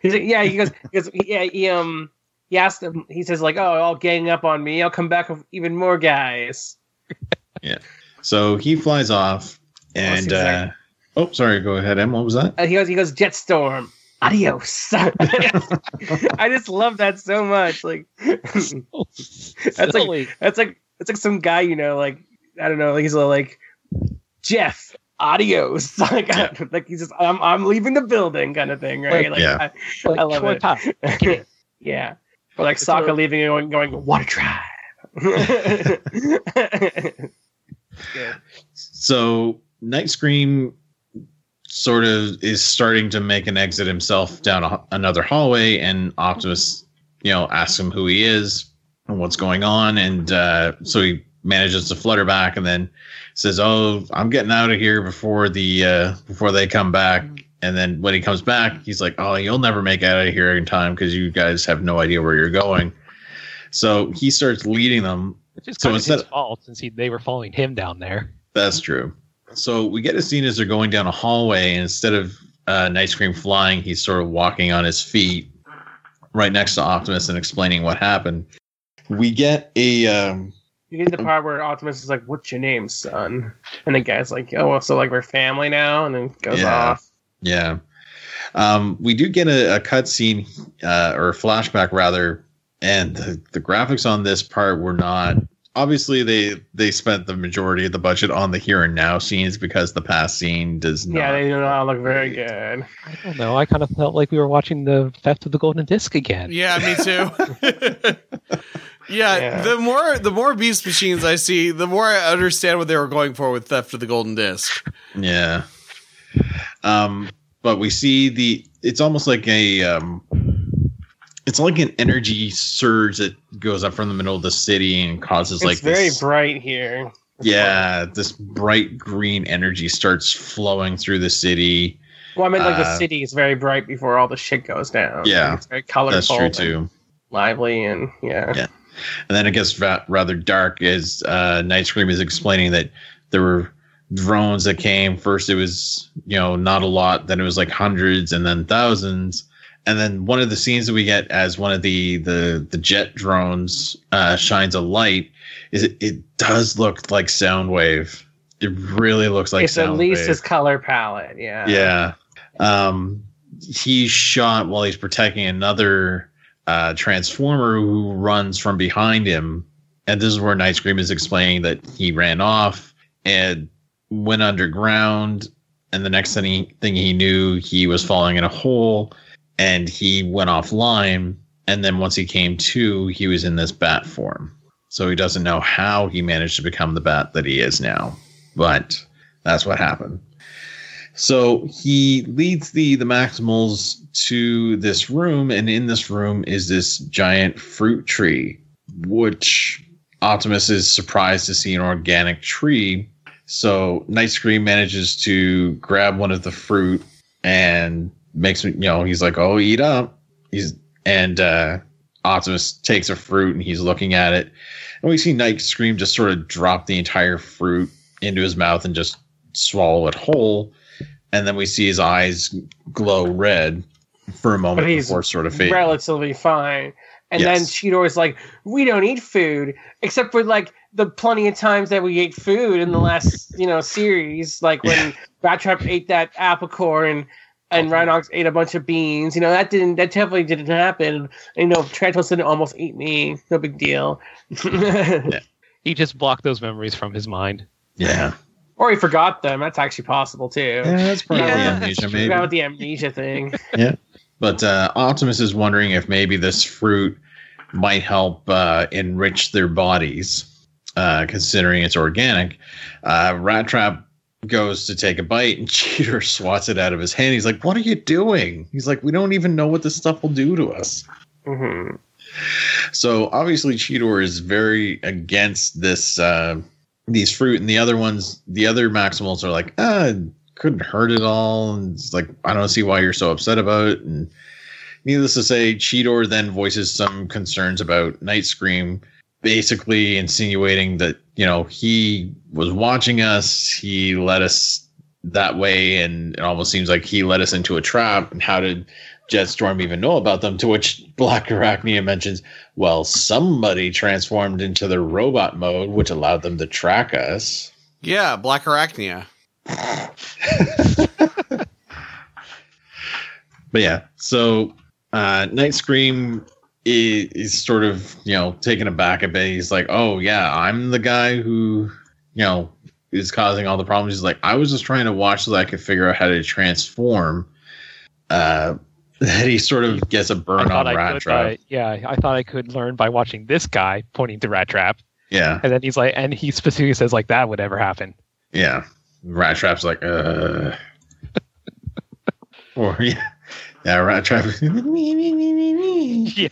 He's like, yeah, he goes, he goes, yeah, he um, he asked him, he says like, oh, I'll gang up on me, I'll come back with even more guys. Yeah. So he flies off and, seems uh, oh, sorry, go ahead, Em. What was that? Uh, he goes, he goes, Jetstorm, adios. I just love that so much. Like, that's like, that's like, it's like some guy, you know, like I don't know, like he's like, Jeff, adios. Like, like he's just, I'm, I'm leaving the building, kind of thing, right? Like, Yeah. I, Like, I love come on, it. Yeah. Or like It's Sokka a- leaving and going, going, what a drive. So Night Scream sort of is starting to make an exit himself down a, another hallway, and Optimus, you know, asks him who he is and what's going on, and uh, so he manages to flutter back, and then says, "Oh, I'm getting out of here before the uh, before they come back." And then when he comes back, he's like, "Oh, you'll never make out of here in time because you guys have no idea where you're going." So he starts leading them It's is So instead- his fault since he, they were following him down there. That's true. So we get a scene as they're going down a hallway, and instead of uh, Night Scream flying, he's sort of walking on his feet right next to Optimus and explaining what happened. We get a um, You get the part where Optimus is like, "What's your name, son?" And the guy's like, "Oh, well, so like we're family now," and then goes Yeah. off. yeah. Um, we do get a, a cutscene uh, or a flashback rather, and the, the graphics on this part were not. Obviously, they they spent the majority of the budget on the here and now scenes because the past scene does not. Yeah, they do not look very good. I don't know. I kind of felt like we were watching the Theft of the Golden Disc again. Yeah, me too. yeah, Yeah. the more the more beast machines I see, the more I understand what they were going for with Theft of the Golden Disc. Yeah. Um, but we see the it's almost like a um it's like an energy surge that goes up from the middle of the city and causes It's like very this, bright here. yeah, this bright green energy starts flowing through the city. Well, I mean, like the Uh, city is very bright before all the shit goes down. Yeah. it's very colorful. That's true too. Lively and yeah. Yeah. And then it gets ra- rather dark as uh, Night Scream is explaining that there were drones that came. First, it was you know not a lot. Then it was like hundreds, and then thousands. And then one of the scenes that we get as one of the the the jet drones uh, shines a light is it, it does look like Soundwave. It really looks like it's at least Soundwave. his color palette. Yeah. Yeah. Um, he's shot while he's protecting another uh, transformer who runs from behind him. And this is where Night Scream is explaining that he ran off and went underground. And the next thing he, thing he knew, he was falling in a hole and he went offline. And then once he came to, he was in this bat form. So he doesn't know how he managed to become the bat that he is now. But that's what happened. So he leads the the Maximals to this room, and in this room is this giant fruit tree, which Optimus is surprised to see an organic tree. So Night Scream manages to grab one of the fruit and makes me, you know, he's like, "Oh, eat up." He's and uh, Optimus takes a fruit and he's looking at it, and we see Night Scream just sort of drop the entire fruit into his mouth and just swallow it whole and then we see his eyes glow red for a moment But he's before sort of fading. relatively fine. And then Yes. Cheetor is like, "We don't eat food, except for like the plenty of times that we ate food in the last, you know, series, like when Rat Trap ate that apple core and and Rhinox ate a bunch of beans. You know, that didn't that definitely didn't happen. And, you know, Tarantulas didn't almost eat me. No big deal. he just blocked those memories from his mind. Yeah. Or he forgot them. That's actually possible too. Yeah, that's probably Yeah, amnesia, that's maybe. About the amnesia thing. Yeah, but uh, Optimus is wondering if maybe this fruit might help uh, enrich their bodies, uh, considering it's organic. Uh, Rat Trap goes to take a bite, and Cheetor swats it out of his hand. He's like, "What are you doing?" He's like, "We don't even know what this stuff will do to us." hmm So obviously, Cheetor is very against this uh, these fruit, and the other ones, the other Maximals are like, ah, couldn't hurt at all, and it's like, I don't see why you're so upset about it. And needless to say, Cheetor then voices some concerns about Night Scream, basically insinuating that you know he was watching us, he led us that way, and it almost seems like he led us into a trap. And how did Jetstorm even know about them? To which Black Arachnia mentions, well, somebody transformed into their robot mode, which allowed them to track us. Yeah, Black Arachnia. But yeah, so uh, Night Scream is, is sort of, you know, taken aback a bit. He's like, oh, yeah, I'm the guy who, you know, is causing all the problems. He's like, I was just trying to watch so that I could figure out how to transform. Uh, that he sort of gets a burn on I Rat could, Trap. uh, yeah, I thought I could learn by watching this guy pointing to Rat Trap, yeah. and then he's like, and he specifically says like that would ever happen. Yeah. Rat Trap's like, uh. or, yeah. Yeah, Rat Trap. Yeah.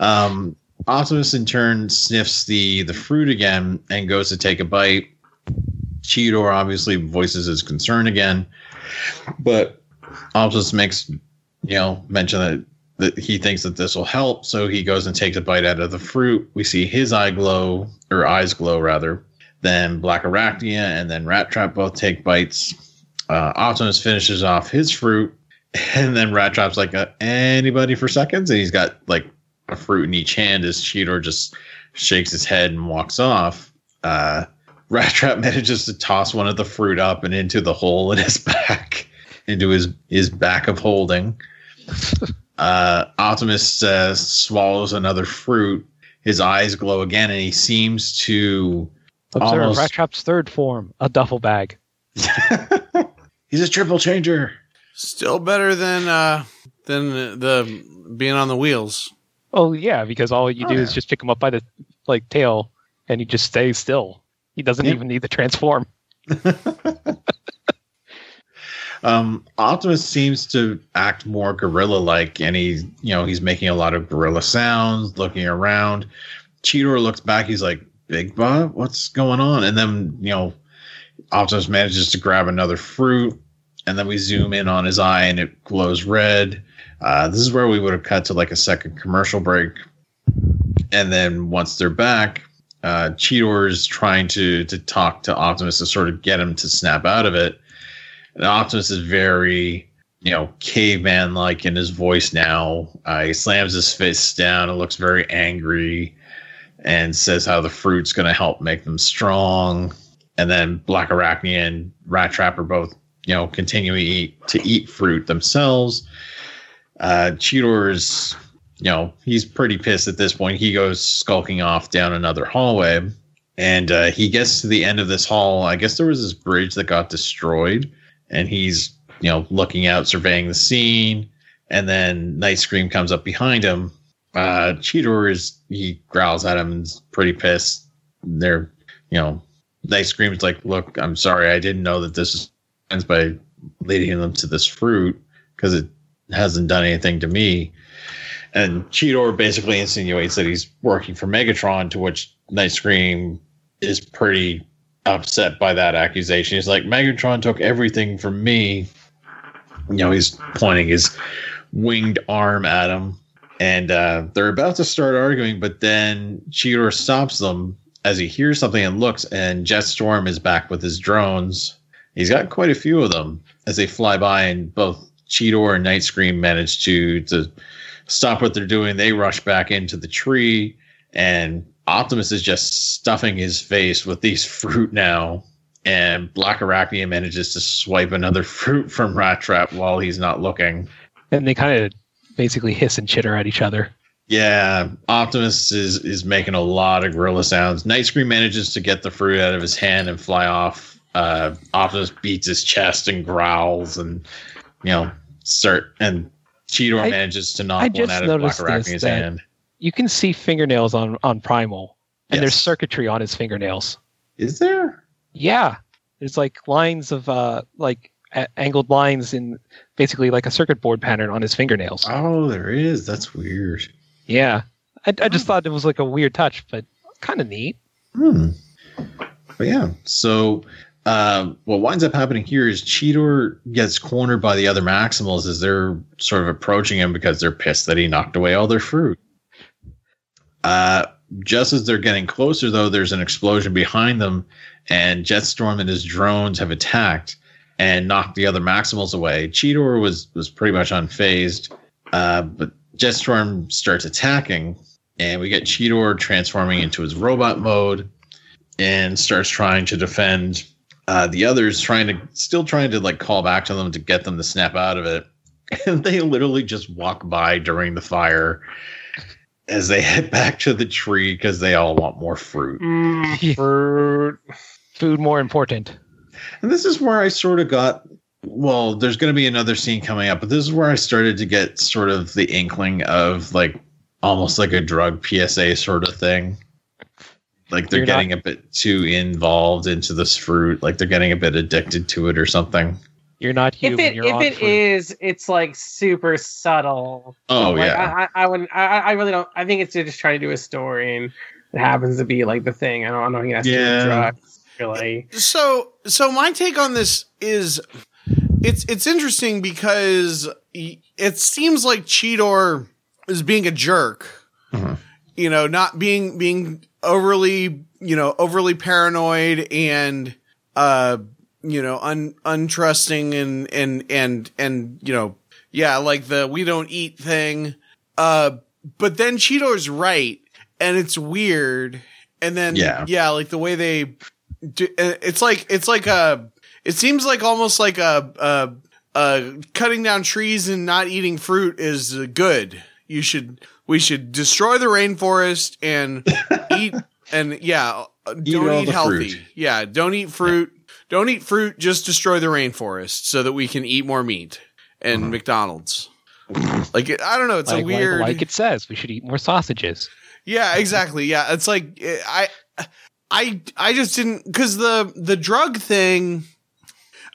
um, Optimus in turn sniffs the, the fruit again and goes to take a bite. Cheetor obviously voices his concern again, but Optimus makes, you know, mention that, that he thinks that this will help. So he goes and takes a bite out of the fruit. We see his eye glow, or eyes glow rather. Then Black Arachnia and then Rat Trap both take bites. Uh, Optimus finishes off his fruit, and then Rat Trap's like, uh, anybody for seconds? And he's got like a fruit in each hand as Cheetor just shakes his head and walks off. Uh, Rat Trap manages to toss one of the fruit up and into the hole in his back, into his, his back of holding. Uh, Optimus uh, swallows another fruit. His eyes glow again, and he seems to Observe Almost- Rat Trap's third form, a duffel bag. He's a triple changer. Still better than uh than the, the being on the wheels. Oh yeah, because all you Oh, do yeah. is just pick him up by the like tail, and he just stays still. He doesn't Yeah. even need to transform. Um, Optimus seems to act more gorilla-like, and he, you know, he's making a lot of gorilla sounds, looking around. Cheetor looks back. He's like, "Big Bot, what's going on?" And then, you know, Optimus manages to grab another fruit, and then we zoom in on his eye, and it glows red. Uh, this is where we would have cut to like a second commercial break, and then once they're back, uh, Cheetor is trying to to talk to Optimus to sort of get him to snap out of it. And Optimus is very, you know, caveman like in his voice now. Uh, he slams his fist down and looks very angry and says how the fruit's going to help make them strong. And then Black Arachne and Rat Trap are both, you know, continuing to eat, to eat fruit themselves. Uh, Cheetor is, you know, he's pretty pissed at this point. He goes skulking off down another hallway. And uh, he gets to the end of this hall. I guess there was this bridge that got destroyed and he's you know looking out surveying the scene and then night scream comes up behind him. Uh cheetor is he growls at him and pretty pissed. They're you know night scream's like look i'm sorry i didn't know that this is ends by leading them to this fruit because it hasn't done anything to me. And cheetor basically insinuates that he's working for megatron to which night scream is pretty upset by that accusation. He's like, Megatron took everything from me. You know, he's pointing his winged arm at him. And uh, they're about to start arguing, but then Cheetor stops them as he hears something and looks, and Jetstorm is back with his drones. He's got quite a few of them as they fly by, and both Cheetor and Night Scream manage to to stop what they're doing. They rush back into the tree, and Optimus is just stuffing his face with these fruit now, and Black Arachnia manages to swipe another fruit from Rat Trap while he's not looking. And they kind of basically hiss and chitter at each other. Yeah, Optimus is is making a lot of gorilla sounds. Night Scream manages to get the fruit out of his hand and fly off. Uh, Optimus beats his chest and growls, and you know, start and Cheetor I- manages to knock I one out of Black Arachne's hand. You can see fingernails on on Primal, and there's circuitry on his fingernails. Is there? Yeah, there's like lines of uh like a- angled lines in basically like a circuit board pattern on his fingernails. Oh, there is. That's weird. Yeah, I, I just thought it was like a weird touch, but kind of neat. Hmm. But yeah, so uh, what winds up happening here is Cheetor gets cornered by the other Maximals as they're sort of approaching him because they're pissed that he knocked away all their fruit. Uh, just as they're getting closer, though, there's an explosion behind them, and Jetstorm and his drones have attacked and knocked the other Maximals away. Cheetor was was pretty much unfazed, uh, but Jetstorm starts attacking, and we get Cheetor transforming into his robot mode and starts trying to defend uh, the others, trying to still trying to like call back to them to get them to snap out of it. And they literally just walk by during the fire as they head back to the tree because they all want more fruit. Mm, fruit. Food more important. And this is where I sort of got well, there's going to be another scene coming up, but this is where I started to get sort of the inkling of like almost like a drug PSA sort of thing. Like they're You're not- getting a bit too involved into this fruit, like they're getting a bit addicted to it or something. You're not If human. it you're if on it fruit. is, it's like super subtle. Oh Like, yeah. I, I, I wouldn't. I, I really don't. I think it's just trying to do a story, and it happens to be like the thing. I don't, I don't think it has to do Yeah. drugs. Really, So, so my take on this is, it's it's interesting because it seems like Cheetor is being a jerk. Mhm. You know, not being being overly, you know, overly paranoid and, uh, you know, un untrusting and and and and you know, yeah, like the we don't eat thing. Uh, but then Cheetor's right, and it's weird. And then Yeah. yeah, like the way they do, uh, it's like it's like a it seems like almost like a uh uh cutting down trees and not eating fruit is good you should we should destroy the rainforest and eat and yeah don't all eat healthy fruit. yeah don't eat fruit don't eat fruit just destroy the rainforest so that we can eat more meat and Mm-hmm. mcdonald's like it- i don't know it's like, a weird like it says, we should eat more sausages. yeah, exactly. Yeah, it's like I, I, I just didn't because the the drug thing.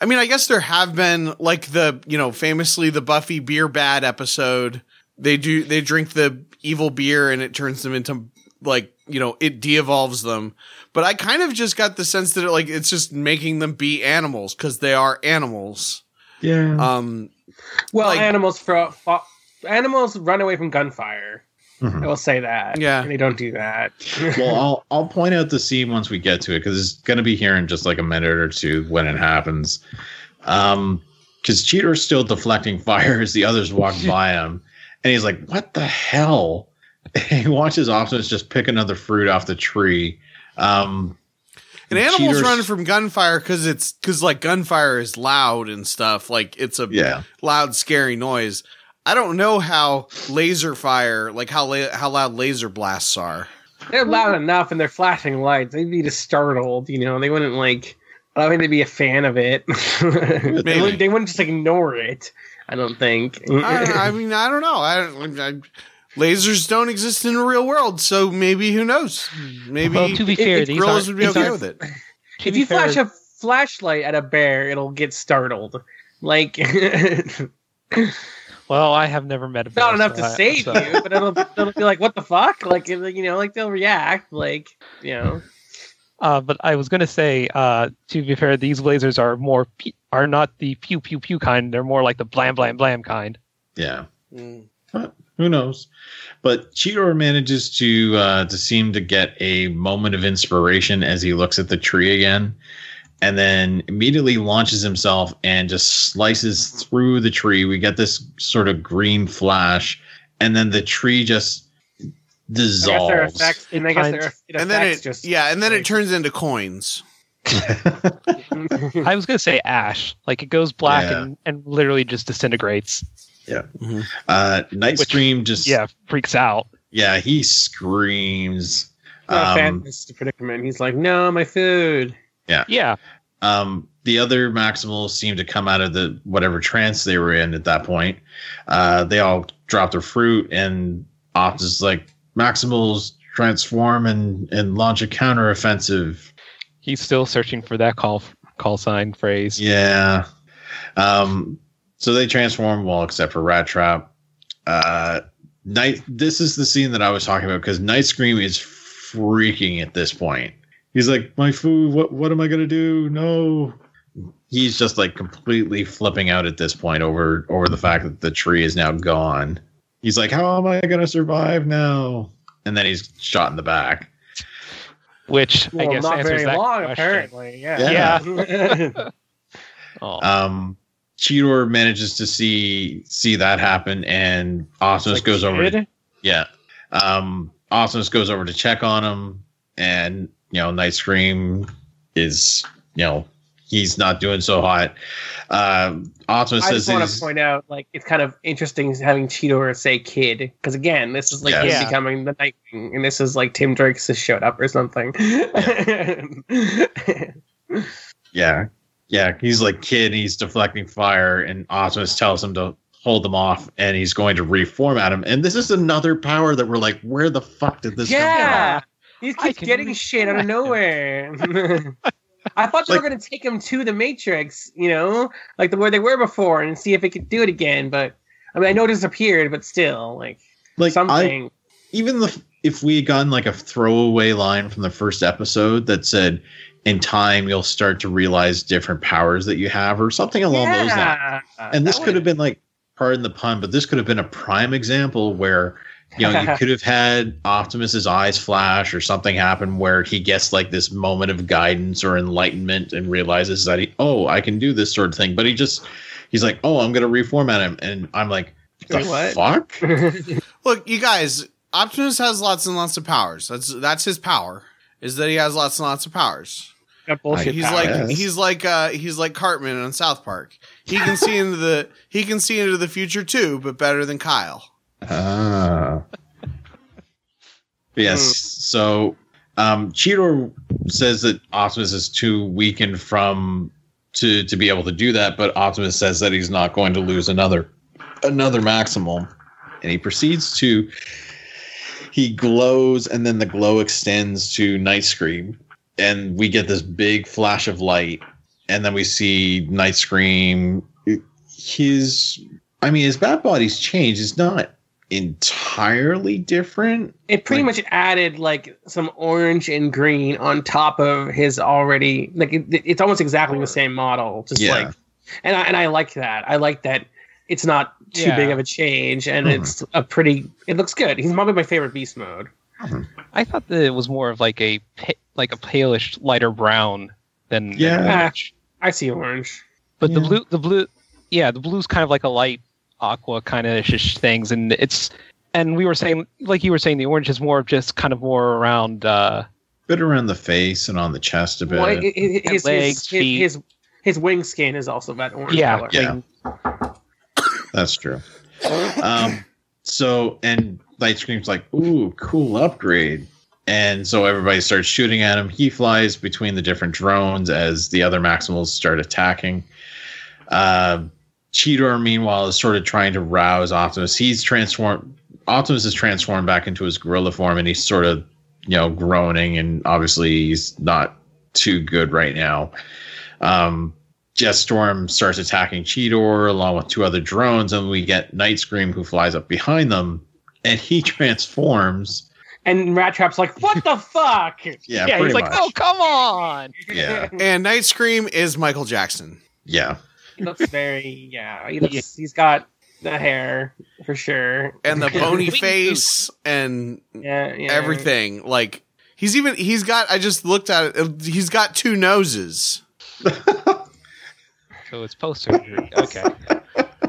I mean, I guess there have been like the you know famously the Buffy beer bad episode. They do they drink the evil beer and it turns them into like you know it de-evolves them. But I kind of just got the sense that it, like it's just making them be animals because they are animals. yeah. Um, well, Like- animals for fo- animals run away from gunfire. Mhm. I will say that. Yeah. and they don't do that. well, I'll I'll point out the scene once we get to it because it's going to be here in just like a minute or two when it happens. Um, because Cheetor's still deflecting fire as the others walk by him, and he's like, "What the hell?" he watches Optimus just pick another fruit off the tree. Um, and animals Cheaters- run from gunfire because it's because like gunfire is loud and stuff. Like it's a yeah, loud, scary noise. I don't know how laser fire, like how la- how loud laser blasts are. they're loud enough and they're flashing lights. They'd be just startled. You know, they wouldn't like. I don't think they'd be a fan of it. they, wouldn't, they wouldn't just ignore it. I don't think. I, I mean, I don't know. I, I lasers don't exist in the real world, so maybe who knows? Maybe Well, to be fair, it- these gorillas would be okay with it. if be you fair, flash a flashlight at a bear, it'll get startled. Like well, I have never met a bear, not enough so to I- save so- you, but it'll it'll be like, what the fuck? Like you know, like they'll react. Like you know, Uh, but I was going to say, uh, to be fair, these lasers are more are not the pew pew pew kind. They're more like the blam blam blam kind. yeah. Mm. But who knows? But Cheetor manages to uh, to seem to get a moment of inspiration as he looks at the tree again, and then immediately launches himself and just slices through the tree. We get this sort of green flash, and then the tree just I guess their dissolves. effects, and I guess Kind- their it And then it, just yeah, and then it turns into coins. I was going to say ash, like it goes black Yeah. and, and literally just disintegrates. Uh, Night Which- Scream just Yeah, freaks out. Yeah, he screams. Not a fan Um, of this predicament. He's like, no, my food. Yeah. Yeah. Um, the other Maximals seem to come out of the whatever trance they were in at that point. Uh, they all drop their fruit, and Optimus is like, Maximals transform and, and launch a counteroffensive. He's still searching for that call call sign phrase. Yeah. Um, so they transform, well, except for Rat Trap. Uh, Night. This is the scene that I was talking about because Night Scream is freaking at this point. He's like, "My food. What? What am I gonna do? No." He's just like completely flipping out at this point over over the fact that the tree is now gone. He's like, "How am I gonna survive now?" And then he's shot in the back. Which I guess not answers very that long, question. apparently. Yeah. Oh. Um, Cheetor manages to see see that happen, and Optimus Like, goes over. To, yeah, um, Optimus goes over to check on him, and you know, Night Scream is you know he's not doing so hot. Um, Optimus I says just want to point out, like, it's kind of interesting having Cheetor say "kid" because again, this is like Yes. him Yeah. becoming the Nightwing, and this is like Tim Drake's has showed up or something. yeah, yeah, he's like kid, he's deflecting fire, and Optimus tells him to hold them off, and he's going to reform at him. And this is another power that we're like, where the fuck did this come from? yeah, he I keeps can getting shit out of nowhere. I thought they Like- were going to take him to the Matrix, you know, like the where they were before, and see if it could do it again. But I mean, I know it disappeared, but still, like, Like I, something. even the if we had gotten like a throwaway line from the first episode that said in time you'll start to realize different powers that you have or something along those lines and this that could have been like pardon the pun but this could have been a prime example where you know you could have had optimus's eyes flash or something happen where he gets like this moment of guidance or enlightenment and realizes that he oh i can do this sort of thing but he just he's like oh i'm gonna reformat him and i'm like the Wait, what? fuck Look, you guys, Optimus has lots and lots of powers. That's that's his power. Is that he has lots and lots of powers. That bullshit he's like Yes. he's like uh he's like Cartman on South Park. He can see into the he can see into the future too, but better than Kyle. Ah. yes. So um Cheetor says that Optimus is too weakened from to to be able to do that, but Optimus says that he's not going to lose another another Maximal. And he proceeds to he glows and then the glow extends to Night Scream. And we get this big flash of light. And then we see Night Scream. His I mean his bat body's changed. It's not entirely different. It pretty Like- much added like some orange and green on top of his already like it, it's almost exactly the same model. Just Yeah. like, and I and I like that. I like that it's not too Yeah. big of a change, and Mhm. it's a pretty. It looks good. He's probably my favorite beast mode. I thought that it was more of like a pa- like a palish lighter brown than than Yeah. orange. I see orange. But the blue the blue yeah, the blue's kind of like a light aqua kind of ish things and it's and we were saying like you were saying the orange is more of just kind of more around uh bit around the face and on the chest a bit. Well, it- it- his, legs, his, feet. his, his his wing skin is also that orange Yeah. color. Yeah. That's true. Um, so and Light Scream's like, "Ooh, cool upgrade." And so everybody starts shooting at him. He flies between the different drones as the other Maximals start attacking. Uh, Cheetor, meanwhile, is sort of trying to rouse Optimus. He's transformed. Optimus is transformed back into his gorilla form, and he's sort of, you know, groaning. And obviously, he's not too good right now. Um, Jetstorm starts attacking Cheetor along with two other drones, and we get Night Scream who flies up behind them, and he transforms. And Rat Trap's like, what the fuck? Yeah, yeah, he's like, oh, much. "Oh, come on." Yeah. And Night Scream is Michael Jackson. Yeah, He looks very yeah. He looks, he's got the hair for sure, And the bony face and yeah, yeah. everything. Like he's even he's got I just looked at it. He's got two noses. So it's post surgery. Okay.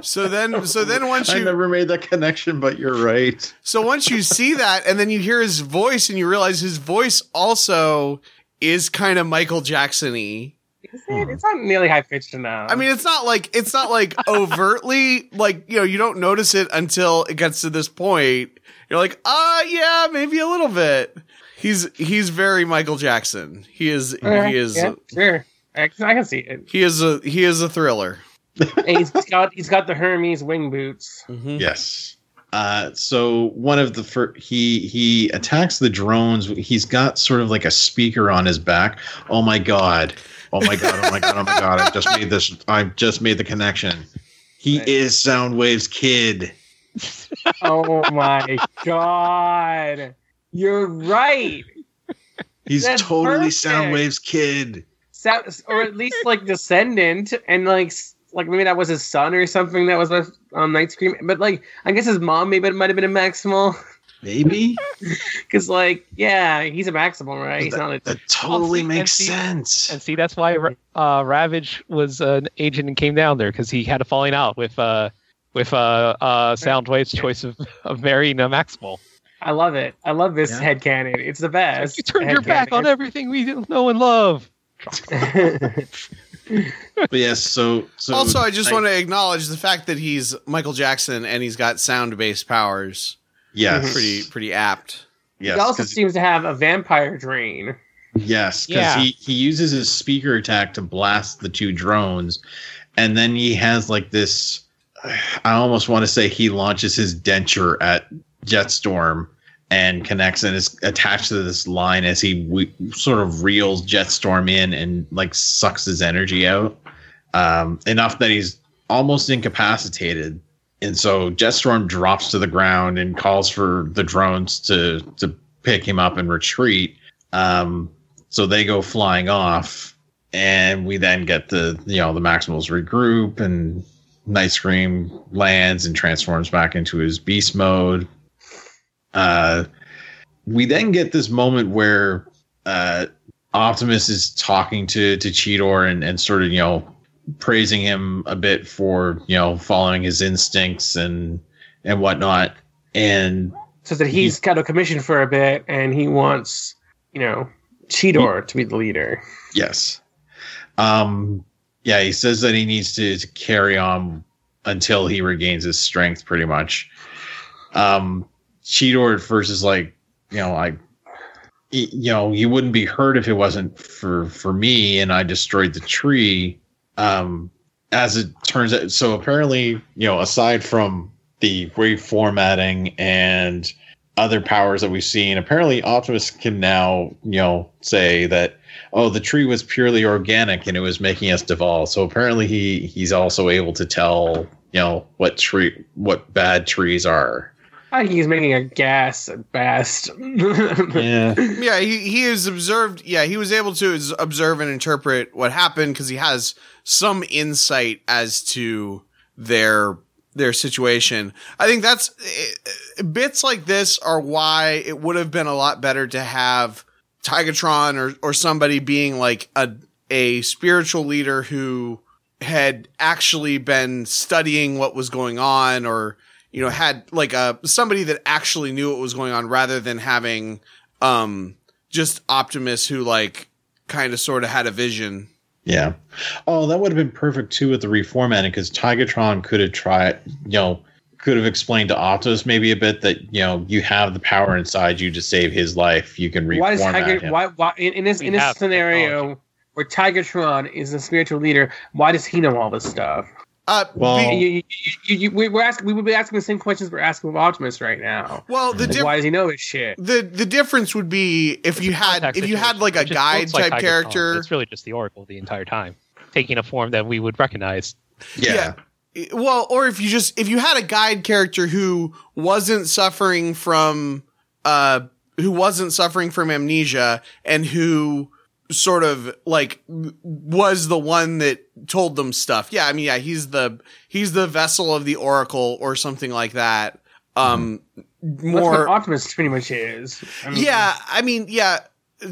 So then so then once I you never made that connection, but you're right. So once you see that, and then you hear his voice, and you realize his voice also is kind of Michael Jackson-y. Is it? It's not nearly high pitched enough. I mean, it's not like it's not like overtly like you know you don't notice it until it gets to this point, You're like, uh, yeah, maybe a little bit. He's he's very Michael Jackson. He is Okay, he is yeah, sure. I I can see it. he is a he is a thriller. And he's got he's got the Hermes wing boots. Yes. Uh, so one of the fir- he he attacks the drones. He's got sort of like a speaker on his back. Oh my god! Oh my god! Oh my god! Oh my god! I just made this. I just made the connection. He is Soundwave's kid. Oh my god! You're right. He's That's totally perfect. Soundwave's kid. Sa- or at least like descendant, and like s- like maybe that was his son or something that was with um, Night Scream. But like I guess his mom maybe it might have been a Maximal. Maybe Because like yeah, he's a Maximal, right? He's not a that totally see- makes and see- sense. And see, that's why uh, Ravage was an agent and came down there because he had a falling out with uh, with uh, uh, Soundwave's choice of, of marrying a Maximal. I love it. I love this Yeah. headcanon. It's the best. You turned your back on everything we know and love. But yes, so so also, I just I- want to acknowledge the fact that he's Michael Jackson and he's got sound based powers. yes, Pretty pretty apt. yes, he also seems to have a vampire drain. Yes, because Yeah. he, he uses his speaker attack to blast the two drones, and then he has like this. I almost want to say he launches his denture at Jetstorm and connects and is attached to this line as he we, sort of reels Jetstorm in and like sucks his energy out um, enough that he's almost incapacitated. And so Jetstorm drops to the ground and calls for the drones to to pick him up and retreat. Um, so they go flying off, and we then get the you know the Maximals regroup, and Night Scream lands and transforms back into his beast mode. Uh, we then get this moment where uh, Optimus is talking to to Cheetor and and sort of you know praising him a bit for you know following his instincts and and whatnot, and Says that he's got a commission for a bit and he wants, you know, Cheetor to be the leader. Yes. Um yeah, he says that he needs to, to carry on until he regains his strength pretty much. Um Cheetor versus like, you know, like you know, you wouldn't be hurt if it wasn't for for me and I destroyed the tree. Um as it turns out so apparently, you know, aside from the reformatting and other powers that we've seen, apparently Optimus can now, you know, say that oh the tree was purely organic and it was making us devolve so apparently he he's also able to tell you know what tree what bad trees are I think he's making a guess at best. yeah Yeah, he he is observed. Yeah, he was able to observe and interpret what happened because he has some insight as to their their situation. I think that's eh, bits like this are why it would have been a lot better to have Tigatron or or somebody being like a a spiritual leader who had actually been studying what was going on or you know had like a somebody that actually knew what was going on rather than having um just Optimus who like kind of sort of had a vision. yeah oh that would have been perfect too with the reformatting because tigatron could have tried you know could have explained to optimus maybe a bit that you know you have the power inside you to save his life you can reformat why does Tiger? him Why? Why? In, in this We in this have scenario where Tigatron is the spiritual leader, why does he know all this stuff? Uh, Well- be- You, you, you, you, we- we're asking. We would be asking the same questions we're asking of Optimus right now. well, the Like, diff- why does he know his shit? the the difference would be if you had if you had like a guide looks like type Tigatron. character. It's really just the Oracle the entire time, taking a form that we would recognize. yeah, Well, or if you just if you had a guide character who wasn't suffering from uh who wasn't suffering from amnesia and who sort of like was the one that told them stuff. Yeah, I mean, yeah, he's the he's the vessel of the oracle or something like that. Um That's more Optimus pretty much is. I mean, yeah, I mean, yeah,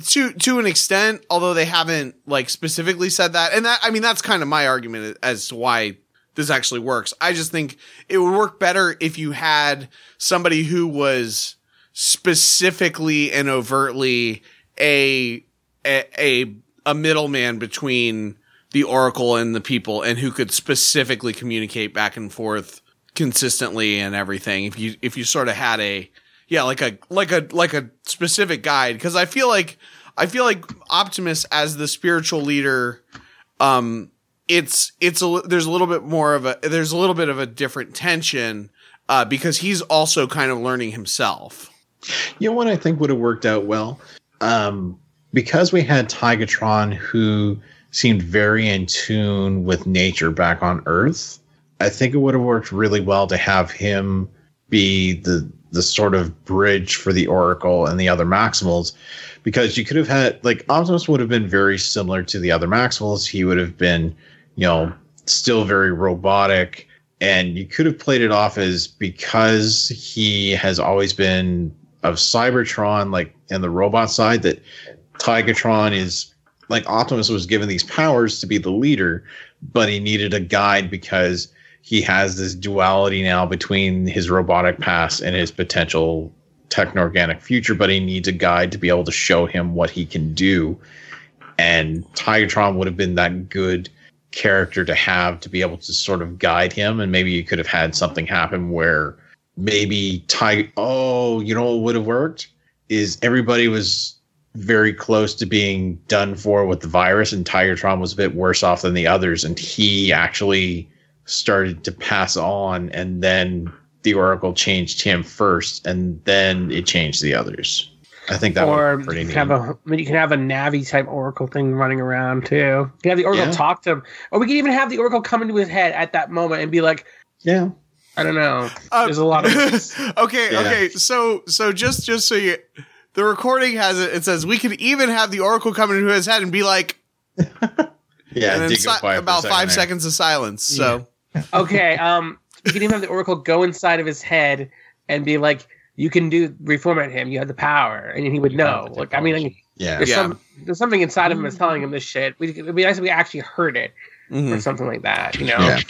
to to an extent, although they haven't like specifically said that. And that I mean, that's kind of my argument as to why this actually works. I just think it would work better if you had somebody who was specifically and overtly a a a, a middleman between the oracle and the people and who could specifically communicate back and forth consistently and everything if you if you sort of had a yeah, like a like a like a specific guide because I feel like I feel like Optimus as the spiritual leader, um, it's it's a there's a little bit more of a there's a little bit of a different tension uh, because he's also kind of learning himself. You know what I think would have worked out well? Um, because we had Tigatron who seemed very in tune with nature back on Earth, I think it would have worked really well to have him be the the sort of bridge for the Oracle and the other Maximals. Because you could have had like Optimus would have been very similar to the other Maximals. He would have been, you know, still very robotic. And you could have played it off as because he has always been of Cybertron, like in the robot side, that Tigatron is like Optimus was given these powers to be the leader, but he needed a guide because he has this duality now between his robotic past and his potential techno-organic future, but he needs a guide to be able to show him what he can do. And Tigatron would have been that good character to have to be able to sort of guide him. And maybe you could have had something happen where maybe Ty oh, you know what would have worked? Is everybody was very close to being done for with the virus and Tigatron was a bit worse off than the others and he actually started to pass on and then the Oracle changed him first and then it changed the others. I think that or would be pretty you neat. can have a I mean, you can have a Navi type Oracle thing running around too. You can have the Oracle Yeah. talk to him, or we can even have the Oracle come into his head at that moment and be like, yeah. I don't know. Uh, There's a lot of okay, Yeah. okay. So so just just so you the recording has it it says we could even have the oracle come into his head and be like Yeah, and then si- go quiet for a about 5 there. seconds of silence. So okay. Um, you can even have the Oracle go inside of his head and be like, you can do reformat him. You have the power, and he would You know. Like, I mean, like. Yeah. there's Yeah. some there's something inside of him that's telling him this shit. We, it'd be nice if we actually heard it or mhm. something like that. You know. Yeah.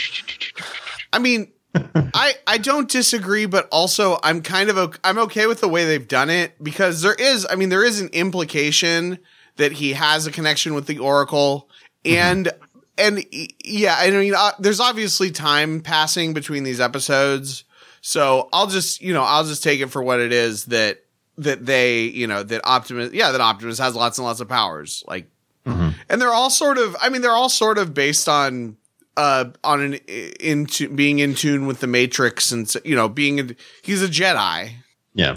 I mean I I don't disagree but also I'm kind of I'm okay with the way they've done it because there is I mean there is an implication that he has a connection with the oracle and and yeah I mean uh, there's obviously time passing between these episodes so I'll just you know I'll just take it for what it is that that they you know that Optimus yeah that Optimus has lots and lots of powers like Mhm. and they're all sort of I mean they're all sort of based on uh on an into being in tune with the matrix and you know being a, he's a jedi Yeah.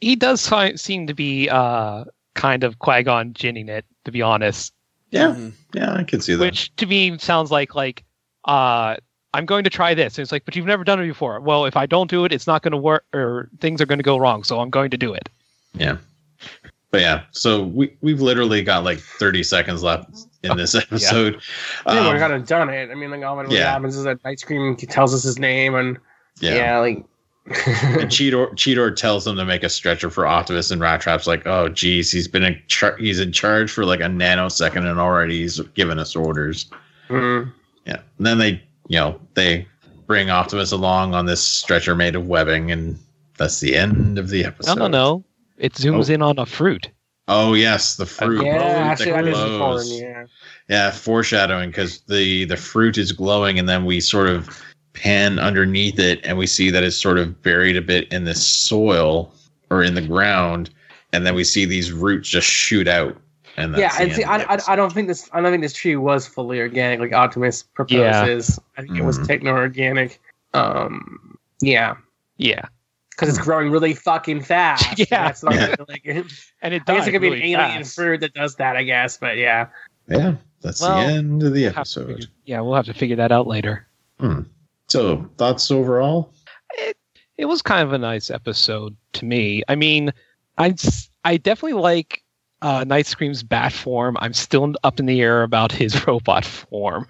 He does fi- seem to be uh, kind of Qui Gon Jinning it, to be honest. Yeah. Mhm. Yeah, I can see that. Which to me sounds like like uh, I'm going to try this. And it's like, but you've never done it before. Well, if I don't do it, it's not going to work, or things are going to go wrong. So I'm going to do it. Yeah. But yeah, so we we've literally got like 30 seconds left in this episode. I think Um, we kind of done it. I mean, like all that really yeah. happens is that Night Scream tells us his name, and yeah. yeah, like And Cheetor Cheetor tells them to make a stretcher for Optimus and Rat Trap's like, oh geez, he's been in char- he's in charge for like a nanosecond and already he's given us orders. mm, Yeah. And then they you know, they bring Optimus along on this stretcher made of webbing and that's the end of the episode. no, no. No. It zooms Oh. in on a fruit. Oh yes, the fruit. yeah, that actually, that is important. Yeah, Yeah, foreshadowing because the the fruit is glowing, and then we sort of pan underneath it, and we see that it's sort of buried a bit in the soil or in the ground, and then we see these roots just shoot out. And that's yeah. And see, end of the I, I. I don't think this. I don't think this tree was fully organic, like Optimus proposes. Yeah. I think it was Mhm. techno organic. Um, yeah, Yeah, because it's growing really fucking fast. Yeah. That's not Yeah. like, and it I guess died it could be an alien fast. fruit that does that. I guess, but yeah. yeah, that's Well, the end of the We'll episode. figure- yeah, we'll have to figure that out later. So thoughts overall? it it was kind of a nice episode to me. I mean, I I definitely like uh, Night Scream's bat form. I'm still up in the air about his robot form.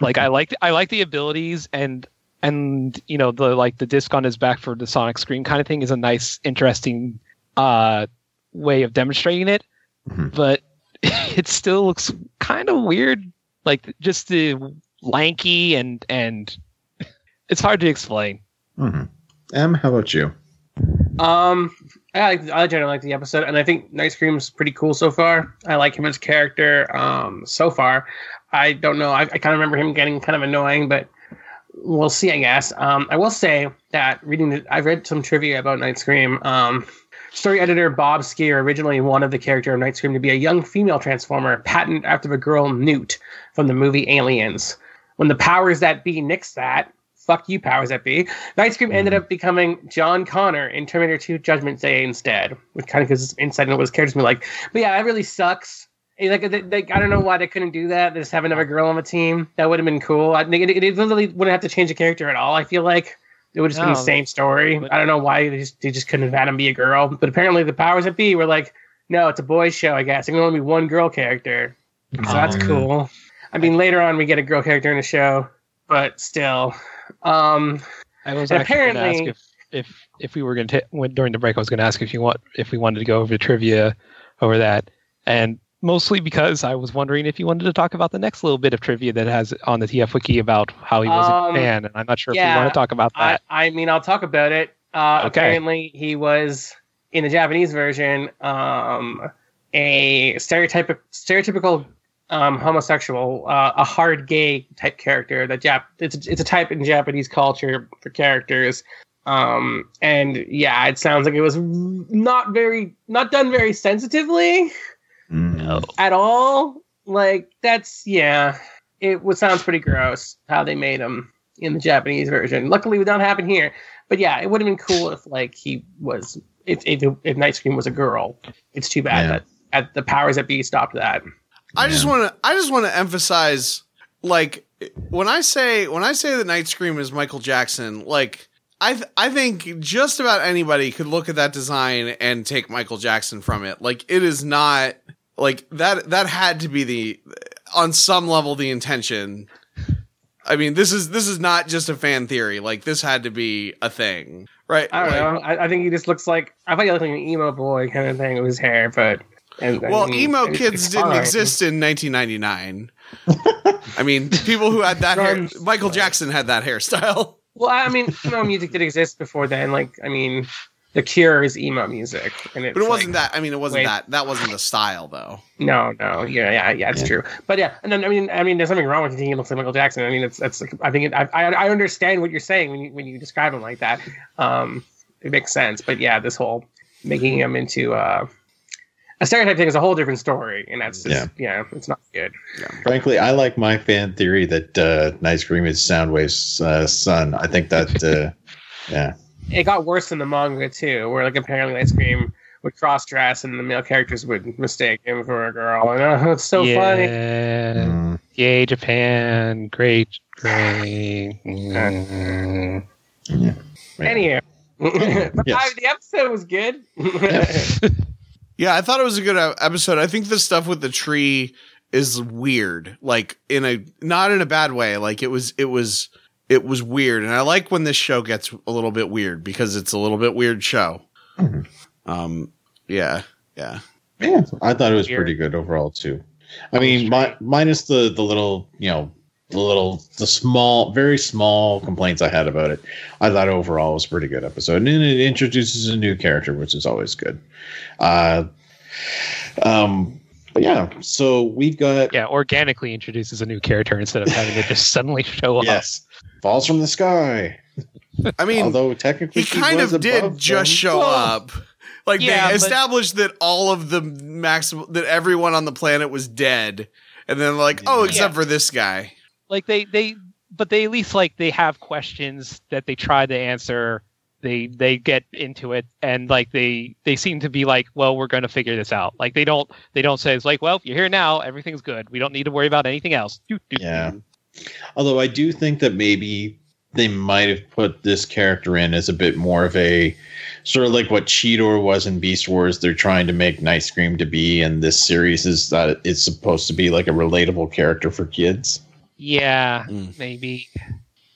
like I like I like the abilities and and you know the like the disc on his back for the sonic screen kind of thing is a nice interesting uh way of demonstrating it Mhm. but it still looks kind of weird like just the lanky and and it's hard to explain hmm Em, how about you? Um, I like I generally like the episode, and I think Night Scream's pretty cool so far. I like him as character. Um, so far, I don't know. I, I kind of remember him getting kind of annoying, but we'll see. I guess. Um, I will say that reading, the, I've read some trivia about Night Scream. Um, story editor Bob Skir originally wanted the character of Night Scream to be a young female Transformer, patent after the girl Newt from the movie Aliens. When the powers that be nixed that, fuck you, powers that be, Night Scream ended mm-hmm. up becoming John Connor in Terminator 2 Judgment Day instead, which kind of gives us insight into what his character's gonna be like. But yeah, that really sucks. Like, they, they, I don't know why they couldn't do that. They Just have another girl on the team. That would have been cool. I think it, it, it literally wouldn't have to change the character at all. I feel like it would just No, the same story. I don't know why they just, they just couldn't have had him be a girl. But apparently, the powers that be were like, no, it's a boys' show. I guess it can only be one girl character. So that's Um, cool. I mean, later on we get a girl character in the show, but still. Um, I was And actually going to ask apparently- if, if if we were going to when during the break, I was going to ask if you want if we wanted to go over trivia over that, and mostly because I was wondering if you wanted to talk about the next little bit of trivia that has on the TF wiki about how he was Um, a fan, and I'm not sure if you want to talk about that. I mean, I'll talk about it. Uh, Okay. Apparently, he was in the Japanese version um, a stereotypic, stereotypical um, homosexual, uh, a hard gay type character. That Jap- it's a, it's a type in Japanese culture for characters. Um, and yeah, it sounds like it was not very, not done very sensitively Mm. at all. Like that's yeah, it would sounds pretty gross how they made him in the Japanese version. Luckily, it don't happen here. But yeah, it would have been cool if like he was if if, if Night Scream was a girl. It's too bad Yeah. that at the powers that be stopped that. I just want to. I just want to emphasize, like, when I say when I say that Night Scream is Michael Jackson, like, I th- I think just about anybody could look at that design and take Michael Jackson from it. Like, it is not like that. That had to be the on some level the intention. I mean, this is this is not just a fan theory. Like, this had to be a thing, right? I don't Like- know. I, I think he just looks like I thought he looked like an emo boy kind of thing with his hair, but and, Well, emo kids didn't fine. exist in 1999. I mean, people who had that hair. Michael Jackson had that hairstyle. Well, I mean, emo music did exist before then. Like, I mean, The Cure is emo music, and it's But it wasn't that. I mean, it wasn't wait. that. That wasn't the style, though. No, no, yeah, yeah, yeah, it's Yeah. true. But yeah, and then I mean, I mean, there's something wrong with thinking he looks like Michael Jackson. I mean, it's that's. Like, I think it, I, I I understand what you're saying when you when you describe him like that. Um, it makes sense. But yeah, this whole making him into uh, a stereotype thing is a whole different story, and that's just, yeah, it's not good. Yeah. Frankly, I like my fan theory that uh, Night Scream is Soundwave's uh, son. I think that, uh, yeah, It got worse in the manga too, where like apparently Ice Cream would cross dress and the male characters would mistake him for a girl. And uh, it's so funny. yeah. Mm. Yay, Japan! Great, great. Mm. Yeah. Anyhow, Yes. I- the episode was good. Yeah, I thought it was a good uh, episode. I think the stuff with the tree is weird, like in a not in a bad way. Like it was, it was, it was weird, and I like when this show gets a little bit weird because it's a little bit weird show. Mhm. Um, yeah, yeah. Yeah, I thought it was Weird. pretty good overall too. I mean, mi- minus the the little, you know, the little, the small, very small complaints I had about it. I thought overall it was a pretty good episode, and then it introduces a new character, which is always good. Uh, um, but yeah, so we've got Yeah, organically introduces a new character instead of having to just suddenly show up. yes, falls from the sky. I mean, Although technically he she kind of did just them. show Well, up. Like yeah, they but- established that all of the maximum that everyone on the planet was dead, and then like, oh, except for this guy. like they they but they at least like they have questions that they try to answer they they get into it and like they they seem to be like well we're going to figure this out like they don't they don't say it's like well you're here now everything's good we don't need to worry about anything else Doo, doo, Yeah. Although I do think that maybe they might have put this character in as a bit more of a sort of like what Cheetor was in Beast Wars. They're trying to make Night Scream to be, and this series is that it's supposed to be like a relatable character for kids. yeah Mm. maybe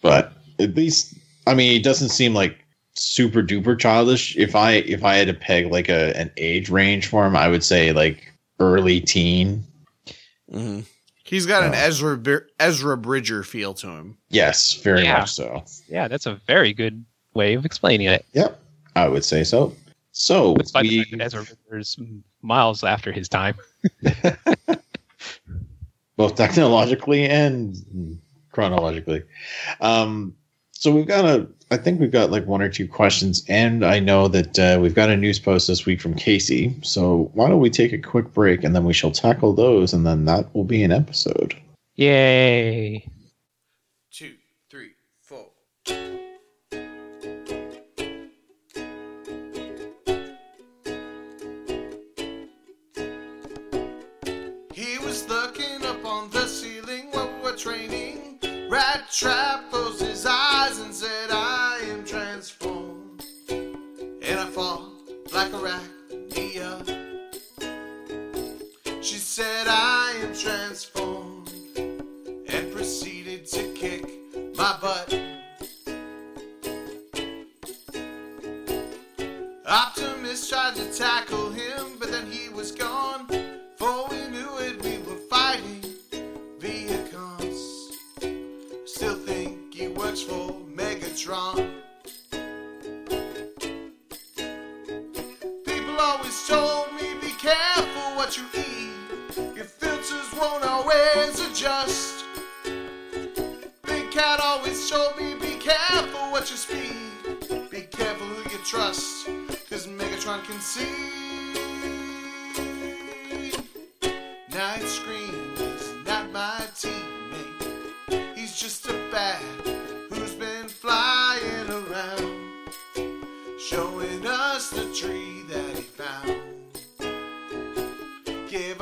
But at least, I mean, it doesn't seem like super duper childish. If I if I had to peg like a an age range for him, I would say like early teen. Mm-hmm. He's got an Oh. Ezra Ezra Bridger feel to him. Yes, very Yeah. much so. yeah that's a very good way of explaining it Yep, I would say so. So despite the we, fact that Ezra Riller's miles after his time both technologically and chronologically. Um, so we've got a, I think we've got like one or two questions, and I know that uh, we've got a news post this week from Casey. So why don't we take a quick break and then we shall tackle those, and then that will be an episode. Yay!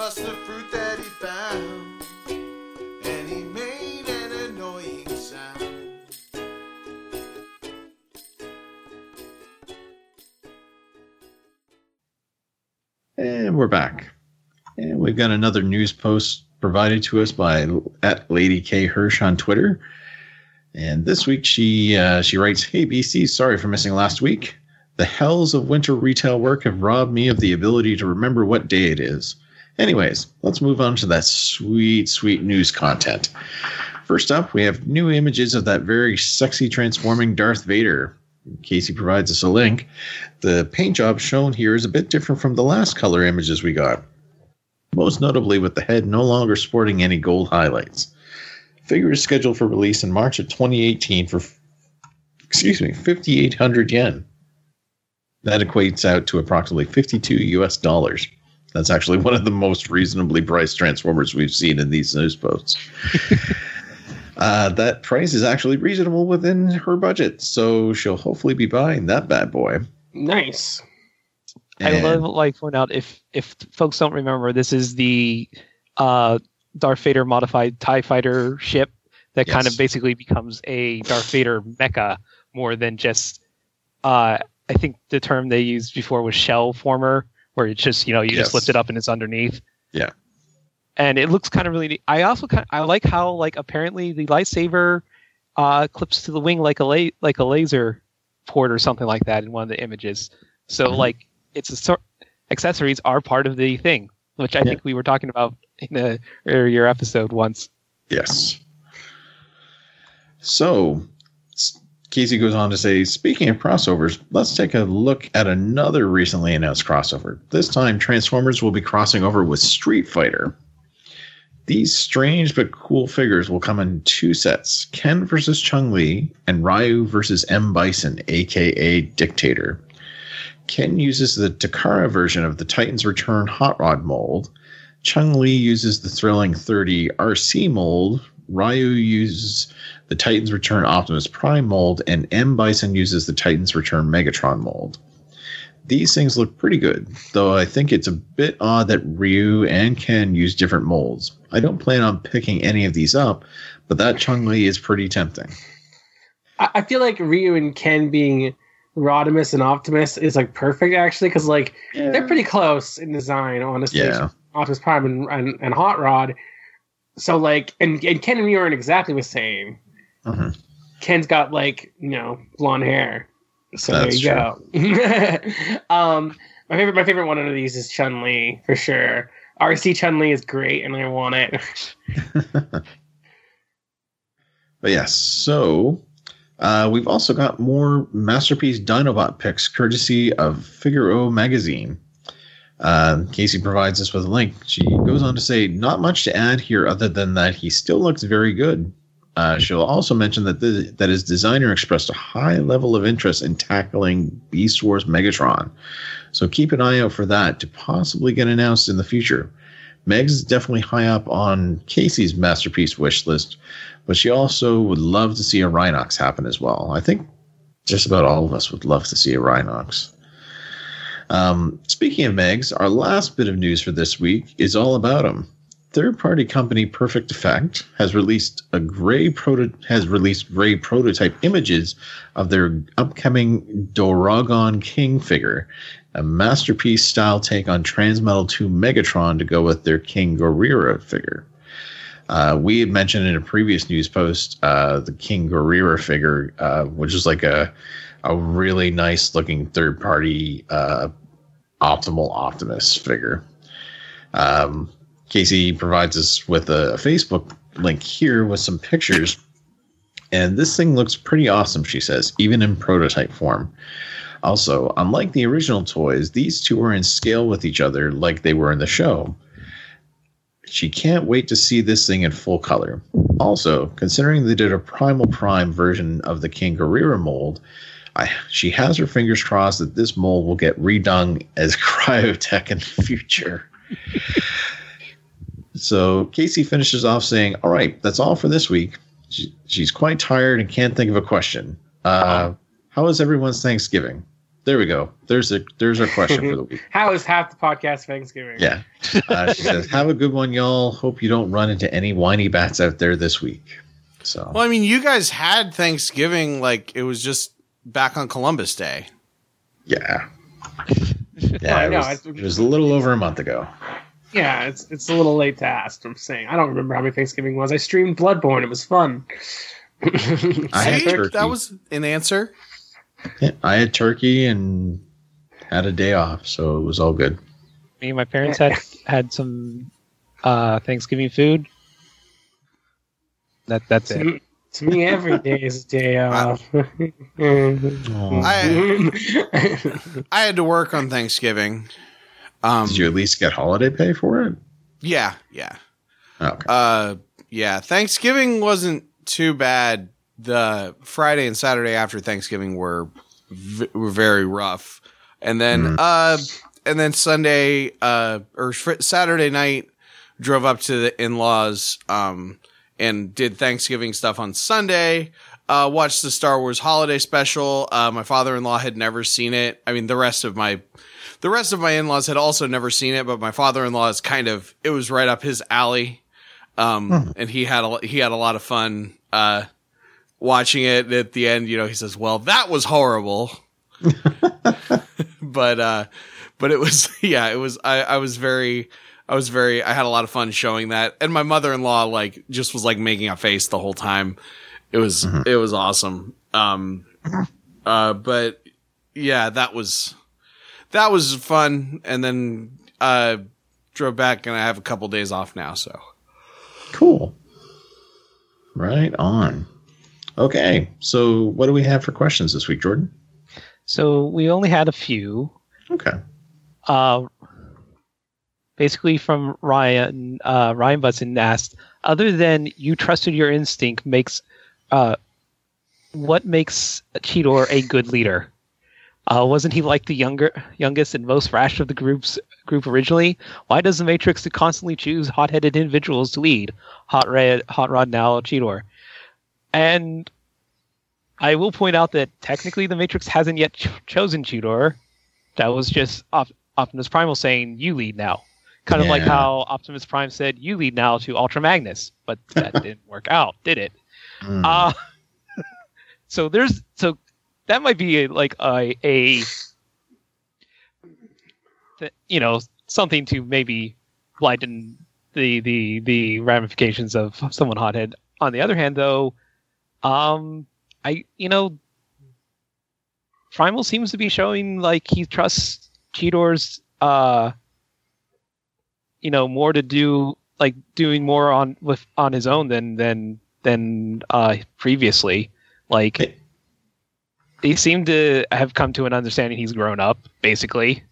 Fruit that he found, and he made an annoying sound. And we're back. And we've got another news post provided to us by at Lady K Hirsch on Twitter. And this week she uh, she writes, "Hey BC, sorry for missing last week. The hells of winter retail work have robbed me of the ability to remember what day it is. Anyways, let's move on to that sweet, sweet news content. First up, we have new images of that very sexy transforming Darth Vader. Casey provides us a link. The paint job shown here is a bit different from the last color images we got, most notably with the head no longer sporting any gold highlights. Figure is scheduled for release in March of 2018 for, excuse me, 5,800 yen. That equates out to approximately 52 US dollars. That's actually one of the most reasonably priced Transformers we've seen in these news posts. uh, that price is actually reasonable within her budget, so she'll hopefully be buying that bad boy. Nice. I And- love like point out if if folks don't remember, this is the uh, Darth Vader modified Tie Fighter ship that kind of basically becomes a Darth Vader mecha more than just. Uh, I think the term they used before was shell former, where it's just you know you Yes. just lift it up and it's underneath. Yeah. And it looks kind of really neat. I also kind I like how like apparently the lightsaber uh, clips to the wing like a la- like a laser port or something like that in one of the images. So Mhm. like it's a sort accessories are part of the thing, which I Yeah. think we were talking about in a earlier episode once. Yes. So, Casey goes on to say, speaking of crossovers, let's take a look at another recently announced crossover. This time, Transformers will be crossing over with Street Fighter. These strange but cool figures will come in two sets Ken versus Chun Li and Ryu versus M. Bison, aka Dictator. Ken uses the Takara version of the Titans Return Hot Rod mold. Chun Li uses the thrilling 30 Arcee mold. Ryu uses the Titans Return Optimus Prime mold, and M. Bison uses the Titans Return Megatron mold. These things look pretty good, though I think it's a bit odd that Ryu and Ken use different molds. I don't plan on picking any of these up, but that Chun Li is pretty tempting. I, I feel like Ryu and Ken being Rodimus and Optimus is like perfect actually because like they're pretty close in design, honestly. Yeah. Optimus Prime and, and, and Hot Rod. So like, and, and Ken and Ryu aren't exactly the same. Mhm. Ken's got like you know blonde hair, so That's there you go. um, my favorite, my favorite one of these is Chun Li for sure. Arcee Chun Li is great, and I want it. But yes, so uh, we've also got more Masterpiece Dinobot picks courtesy of Figaro magazine. Uh, Casey provides us with a link. She goes on to say, Not much to add here other than that he still looks very good. Uh, she'll also mention that the, that his designer expressed a high level of interest in tackling Beast Wars Megatron. So keep an eye out for that to possibly get announced in the future. Megs is definitely high up on Casey's masterpiece wish list, but she also would love to see a Rhinox happen as well. I think just about all of us would love to see a Rhinox. Um, speaking of Megs, our last bit of news for this week is all about them. Third-party company Perfect Effect has released a gray proto- has released gray prototype images of their upcoming Doragon King figure, a masterpiece style take on Transmetal 2 Megatron to go with their King Gorira figure. Uh, we had mentioned in a previous news post uh, the King Gorira figure, uh, which is like a a really nice looking third party uh, optimal Optimus figure. Um, Casey provides us with a, Facebook link here with some pictures. And this thing looks pretty awesome, she says, even in prototype form. Also, unlike the original toys, these two are in scale with each other like they were in the show. She can't wait to see this thing in full color. Also, considering they did a Primal Prime version of the Gorira mold, I, she has her fingers crossed that this mold will get redone as Cryotek in the future. so Casey finishes off saying, "All right, that's all for this week." She, she's quite tired and can't think of a question. Uh, how was everyone's Thanksgiving? There we go. There's a there's our question for the week. How is half the podcast Thanksgiving? Yeah. Uh, she says, "Have a good one, y'all. Hope you don't run into any whiny bats out there this week." So Well, I mean, you guys had Thanksgiving like it was just back on Columbus Day. yeah, yeah. I It know, was, it's- it was a little over a month ago. Yeah, it's it's a little late to ask. I'm saying I don't remember how many Thanksgiving was. I streamed Bloodborne. It was fun. I had turkey. that was an answer. Yeah, I had turkey and had a day off, so it was all good. Me and my parents had had some uh, Thanksgiving food. That that's it. To, to me, every day is a day off. I I had to work on Thanksgiving. Um, Did you at least get holiday pay for it? Yeah, yeah. Okay. Uh, yeah. Thanksgiving wasn't too bad. The Friday and Saturday after Thanksgiving were v- were very rough, and then Mhm. uh, and then Sunday uh or fr- Saturday night drove up to the in laws um and did Thanksgiving stuff on Sunday. Uh, watched the Star Wars Holiday Special. Uh, my father in law had never seen it. I mean, the rest of my the rest of my in laws had also never seen it, but my father in law is kind of it was right up his alley. Um, and he had a he had a lot of fun uh watching it. At the end, you know, he says, "Well, that was horrible," but uh, but it was yeah, it was. I I was very. I was very, I had a lot of fun showing that. And my mother-in-law, like, just was like making a face the whole time. It was, it was awesome. Um, uh, but yeah, that was, that was fun. And then, uh, drove back and I have a couple days off now. So Cool. Right on. Okay, so what do we have for questions this week, Jordan? So we only had a few. Okay. Uh, basically from Ryan. Uh, Ryan Butson asked, other than you trusted your instinct, makes uh, what makes Cheetor a good leader? Uh, wasn't he like the younger, youngest and most rash of the groups group originally? Why does the Matrix constantly choose hot-headed individuals to lead? Hot Red, Hot Rod, now Cheetor, and I will point out that technically the Matrix hasn't yet ch- chosen Cheetor. That was just Op- Optimus Primal saying, "You lead now." Kind of like how Optimus Prime said, "You lead now" to Ultra Magnus, but that didn't work out, did it? Mm. Uh so there's so that might be a, like a a th- you know something to maybe lighten the the the ramifications of someone hothead. On the other hand, though, um, I you know Primal seems to be showing like he trusts Cheetor's uh you know more to do like doing more on with on his own than than than uh previously like Hey. they seem to have come to an understanding he's grown up basically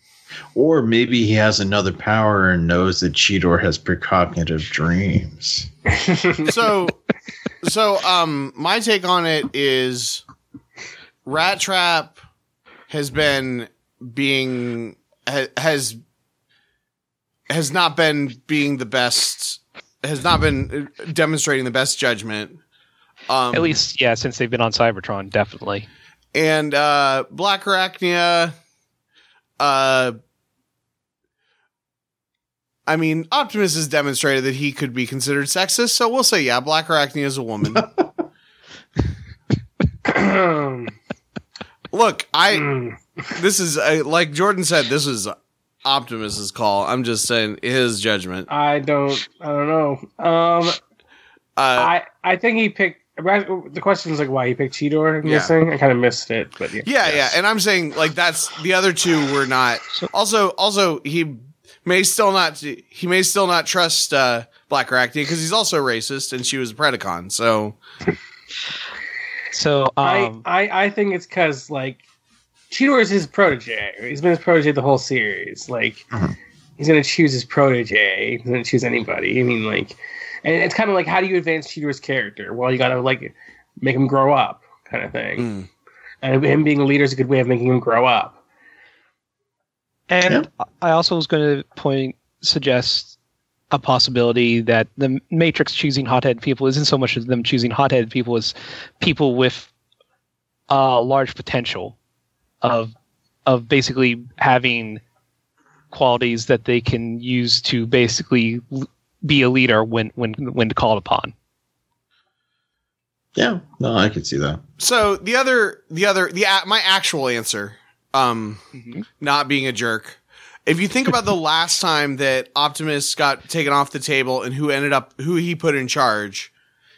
Or maybe he has another power and knows that Cheetor has precognitive dreams. so so um my take on it is Rat Trap has been being ha- has has not been being the best has not been demonstrating the best judgment. Um At least, yeah, since they've been on Cybertron, definitely. and uh Black Arachnia uh I mean, Optimus has demonstrated that he could be considered sexist, so we'll say, yeah, Black Arachnia is a woman. Look, I Mm. this is uh, like Jordan said. This is Optimus's call. I'm just saying his judgment. I don't. I don't know. Um, Uh, I I think he picked. The question is like why he picked Cheetor. I'm Yeah. guessing. I kind of missed it, but yeah. yeah, yeah, and I'm saying like that's the other two were not. Also, also he may still not he may still not trust uh, Black Arachnia because he's also racist and she was a Predacon. So So, um, I, I I think it's because like Cheetor is his protege. He's been his protege the whole series. Like Mhm. he's gonna choose his protege. He's gonna choose anybody. I mean, like, and it's kind of like how do you advance Cheetor's character? Well, you gotta like make him grow up, kind of thing. mm. And him being a leader is a good way of making him grow up. and I also was going to point suggest a possibility that the Matrix choosing hothead people isn't so much as them choosing hothead people as people with uh, large potential of of basically having qualities that they can use to basically be a leader when when when called upon. Yeah, no, I could see that. so the other the other the a- my actual answer, um, not being a jerk. If you think about the last time that Optimus got taken off the table and who ended up who he put in charge,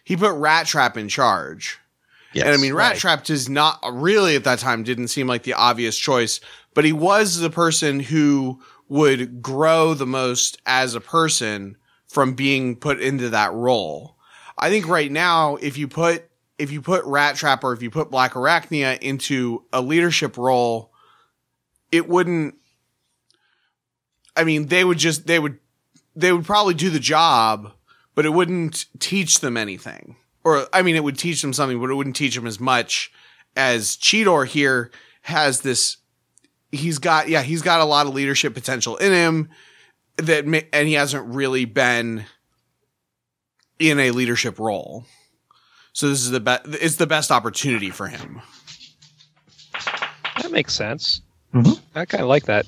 he put Rat Trap in charge. Yes. And I mean, Rat Right. Trap does not really at that time didn't seem like the obvious choice, but he was the person who would grow the most as a person from being put into that role. I think right now, if you put if you put Rat Trap or if you put Black Arachnia into a leadership role, it wouldn't. I mean, they would just they would they would probably do the job, but it wouldn't teach them anything. Or I mean, it would teach them something, but it wouldn't teach them as much as Cheetor here has this. He's got yeah, he's got a lot of leadership potential in him that and he hasn't really been in a leadership role. So this is the best. It's the best opportunity for him. That makes sense. Mhm. I kind of like that.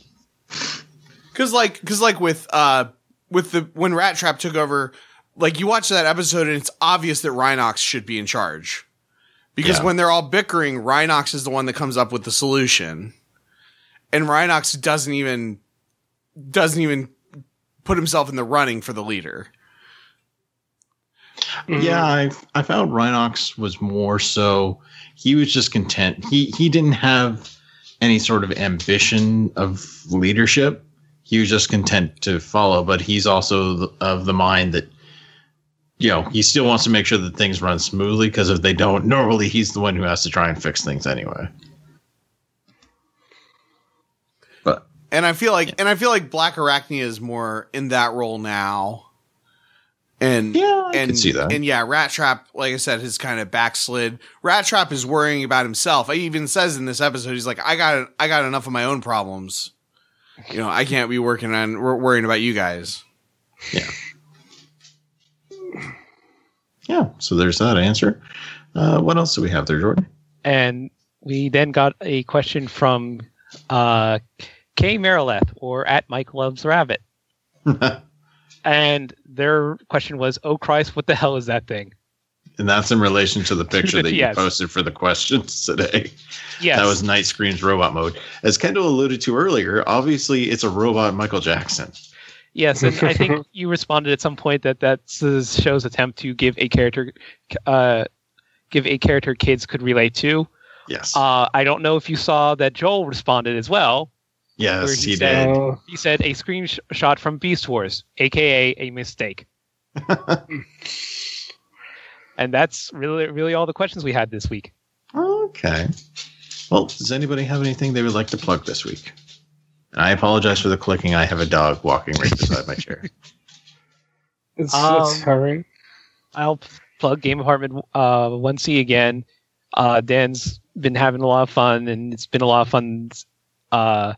Cause like, cause like with, uh, with the, when Rat Trap took over, like you watch that episode and it's obvious that Rhinox should be in charge. Because Yeah. when they're all bickering, Rhinox is the one that comes up with the solution. And Rhinox doesn't even, doesn't even put himself in the running for the leader. Mm-hmm. Yeah, I I found Rhinox was more so he was just content. He he didn't have any sort of ambition of leadership. He was just content to follow, but he's also of the mind that you know, he still wants to make sure that things run smoothly because if they don't, normally he's the one who has to try and fix things anyway. But And I feel like, and I feel like Black Arachnia is more in that role now. And yeah, I and can see that. And yeah, Rat Trap, like I said, has kind of backslid. Rat Trap is worrying about himself. He even says in this episode, he's like, "I got, I got enough of my own problems. You know, I can't be working on worrying about you guys." yeah, so there's that answer. Uh, what else do we have there, Jordan? And we then got a question from uh, Kay Marileth or at Mike Loves Rabbit. And their question was, "Oh Christ, what the hell is that thing?" And that's in relation to the picture that you Yes. posted for the questions today. Yes, That was Nightscream's robot mode. As Kendall alluded to earlier, obviously it's a robot Michael Jackson. Yes, and I think you responded at some point that that's the show's attempt to give a character, uh, give a character kids could relate to. Yes. Uh, I don't know if you saw that Joel responded as well. yes, he he, said- did. Oh, He said a screenshot from Beast Wars, aka a mistake. and that's really, really all the questions we had this week. Okay. Well, does anybody have anything they would like to plug this week? And I apologize for the clicking. I have a dog walking right beside my chair. it's, Um, it's hovering. I'll plug Game Apartment uh, 1C again. Uh, Dan's been having a lot of fun, and it's been a lot of fun. Uh,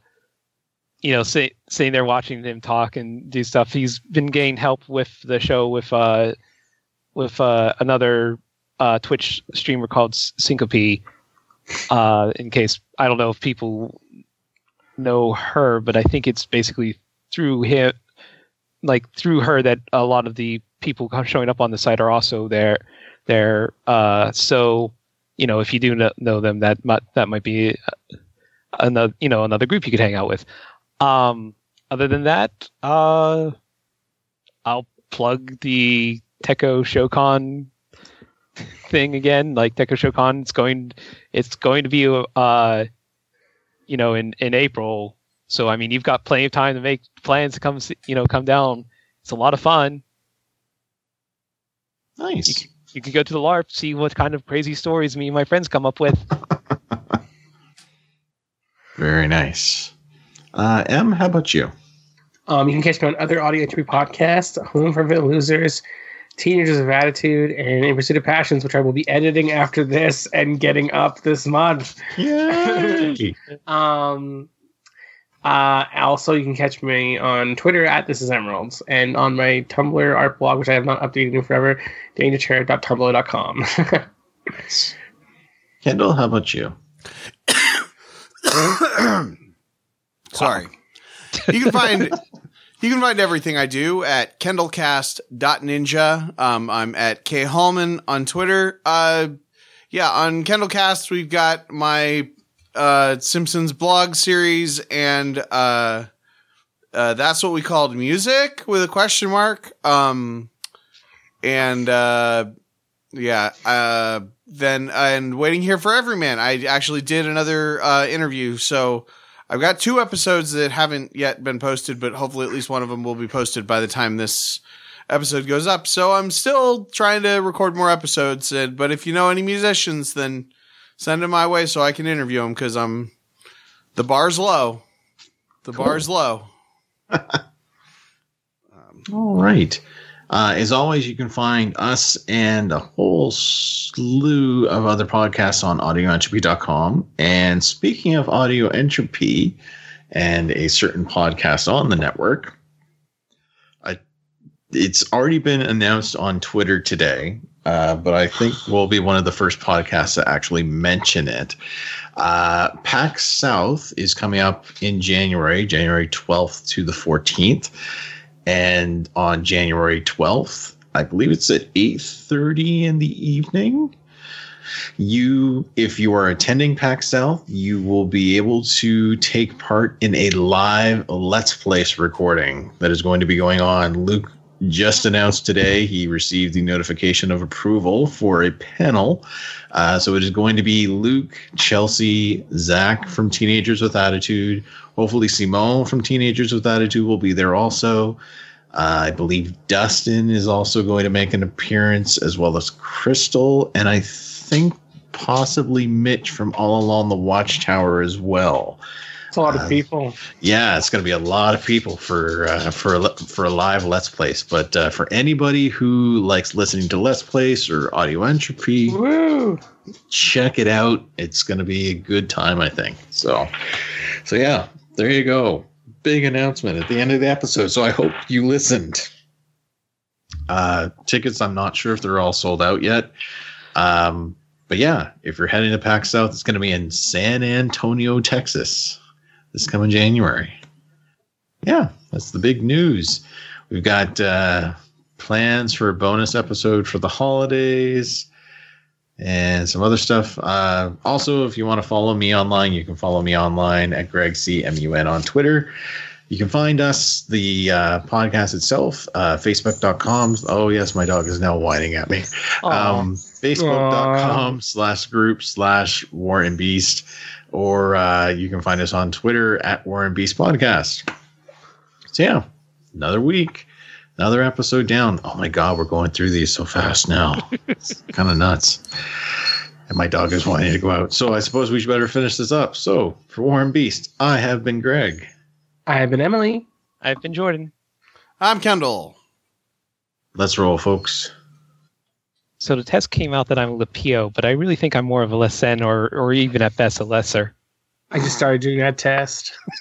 you know, sit, sitting there watching him talk and do stuff. He's been getting help with the show with uh, with uh, another uh, Twitch streamer called Syncope. Uh, in case I don't know if people know her, but I think it's basically through him, like through her, that a lot of the people showing up on the site are also there. There, uh, so you know, if you do know them, that might that might be uh, another you know another group you could hang out with. Um, other than that, uh, I'll plug the Tekkoshocon thing again. Like Tekkoshocon, it's going it's going to be uh, you know, in in April. So I mean, you've got plenty of time to make plans to come, see- you know, come down. It's a lot of fun. Nice. You could go to the LARP, see what kind of crazy stories me and my friends come up with. Very nice. Uh, M, how about you? Um, you can catch me on other audio entropy podcasts, Home for Fit Losers, Teenagers of Attitude, and In Pursuit of Passions, which I will be editing after this and getting up this month. Yay! Um, uh, also, you can catch me on Twitter at This Is Emeralds and on my Tumblr art blog, which I have not updated in forever, dangerchair.tumblr.com. Kendall, how about you? Sorry. You can find you can find everything I do at kendallcast.ninja. Um, I'm at K Hallman on Twitter. Uh, yeah, on Kendallcast we've got my uh, Simpsons blog series and uh, uh, that's what we called music with a question mark. Um, and uh, yeah, uh, then and waiting here for Everyman. I actually did another uh, interview, so I've got two episodes that haven't yet been posted, but hopefully at least one of them will be posted by the time this episode goes up. So I'm still trying to record more episodes. And, but if you know any musicians, then send them my way so I can interview them because I'm the bar's low. The bar's low. All right. Uh, as always, you can find us and a whole slew of other podcasts on audioentropy.com. And speaking of audio entropy and a certain podcast on the network, I, it's already been announced on Twitter today, uh, but I think we'll be one of the first podcasts to actually mention it. Uh, PAX South is coming up in January, January 12th to the 14th and on January 12th, I believe it's at 8:30 in the evening. You if you are attending PAX South, you will be able to take part in a live Let's Plays recording that is going to be going on. Luke just announced today he received the notification of approval for a panel. Uh, so it is going to be Luke, Chelsea, Zach from Teenagers with Attitude. Hopefully, Simone from Teenagers with Attitude will be there also. Uh, I believe Dustin is also going to make an appearance, as well as Crystal, and I think possibly Mitch from All Along the Watchtower as well. It's a lot Uh, of people. Yeah, it's going to be a lot of people for uh, for a, for a live Let's Plays. But uh, for anybody who likes listening to Let's Plays or Audio Entropy, Woo! check it out. It's going to be a good time, I think. So, so yeah, there you go. Big announcement at the end of the episode. So I hope you listened. Uh, tickets, I'm not sure if they're all sold out yet. Um, but yeah, if you're heading to PAX South, it's going to be in San Antonio, Texas, this coming January. Yeah, that's the big news. We've got uh, plans for a bonus episode for the holidays and some other stuff. Uh, also, if you want to follow me online, you can follow me online at Greg C M U N on Twitter. You can find us, the uh, podcast itself, uh, facebook.com. Oh, yes, my dog is now whining at me. Um, facebook.com slash group slash War and Beast. Or uh, you can find us on Twitter at War and Beast Podcast. So, yeah, another week, another episode down. Oh my God, we're going through these so fast now. it's kind of nuts. And my dog is wanting to go out. So I suppose we should better finish this up. So for War and Beast, I have been Greg. I have been Emily. I've been Jordan. I'm Kendall. Let's roll, folks. So the test came out that I'm a Lepio, but I really think I'm more of a Lesen or or even at best a lesser. I just started doing that test.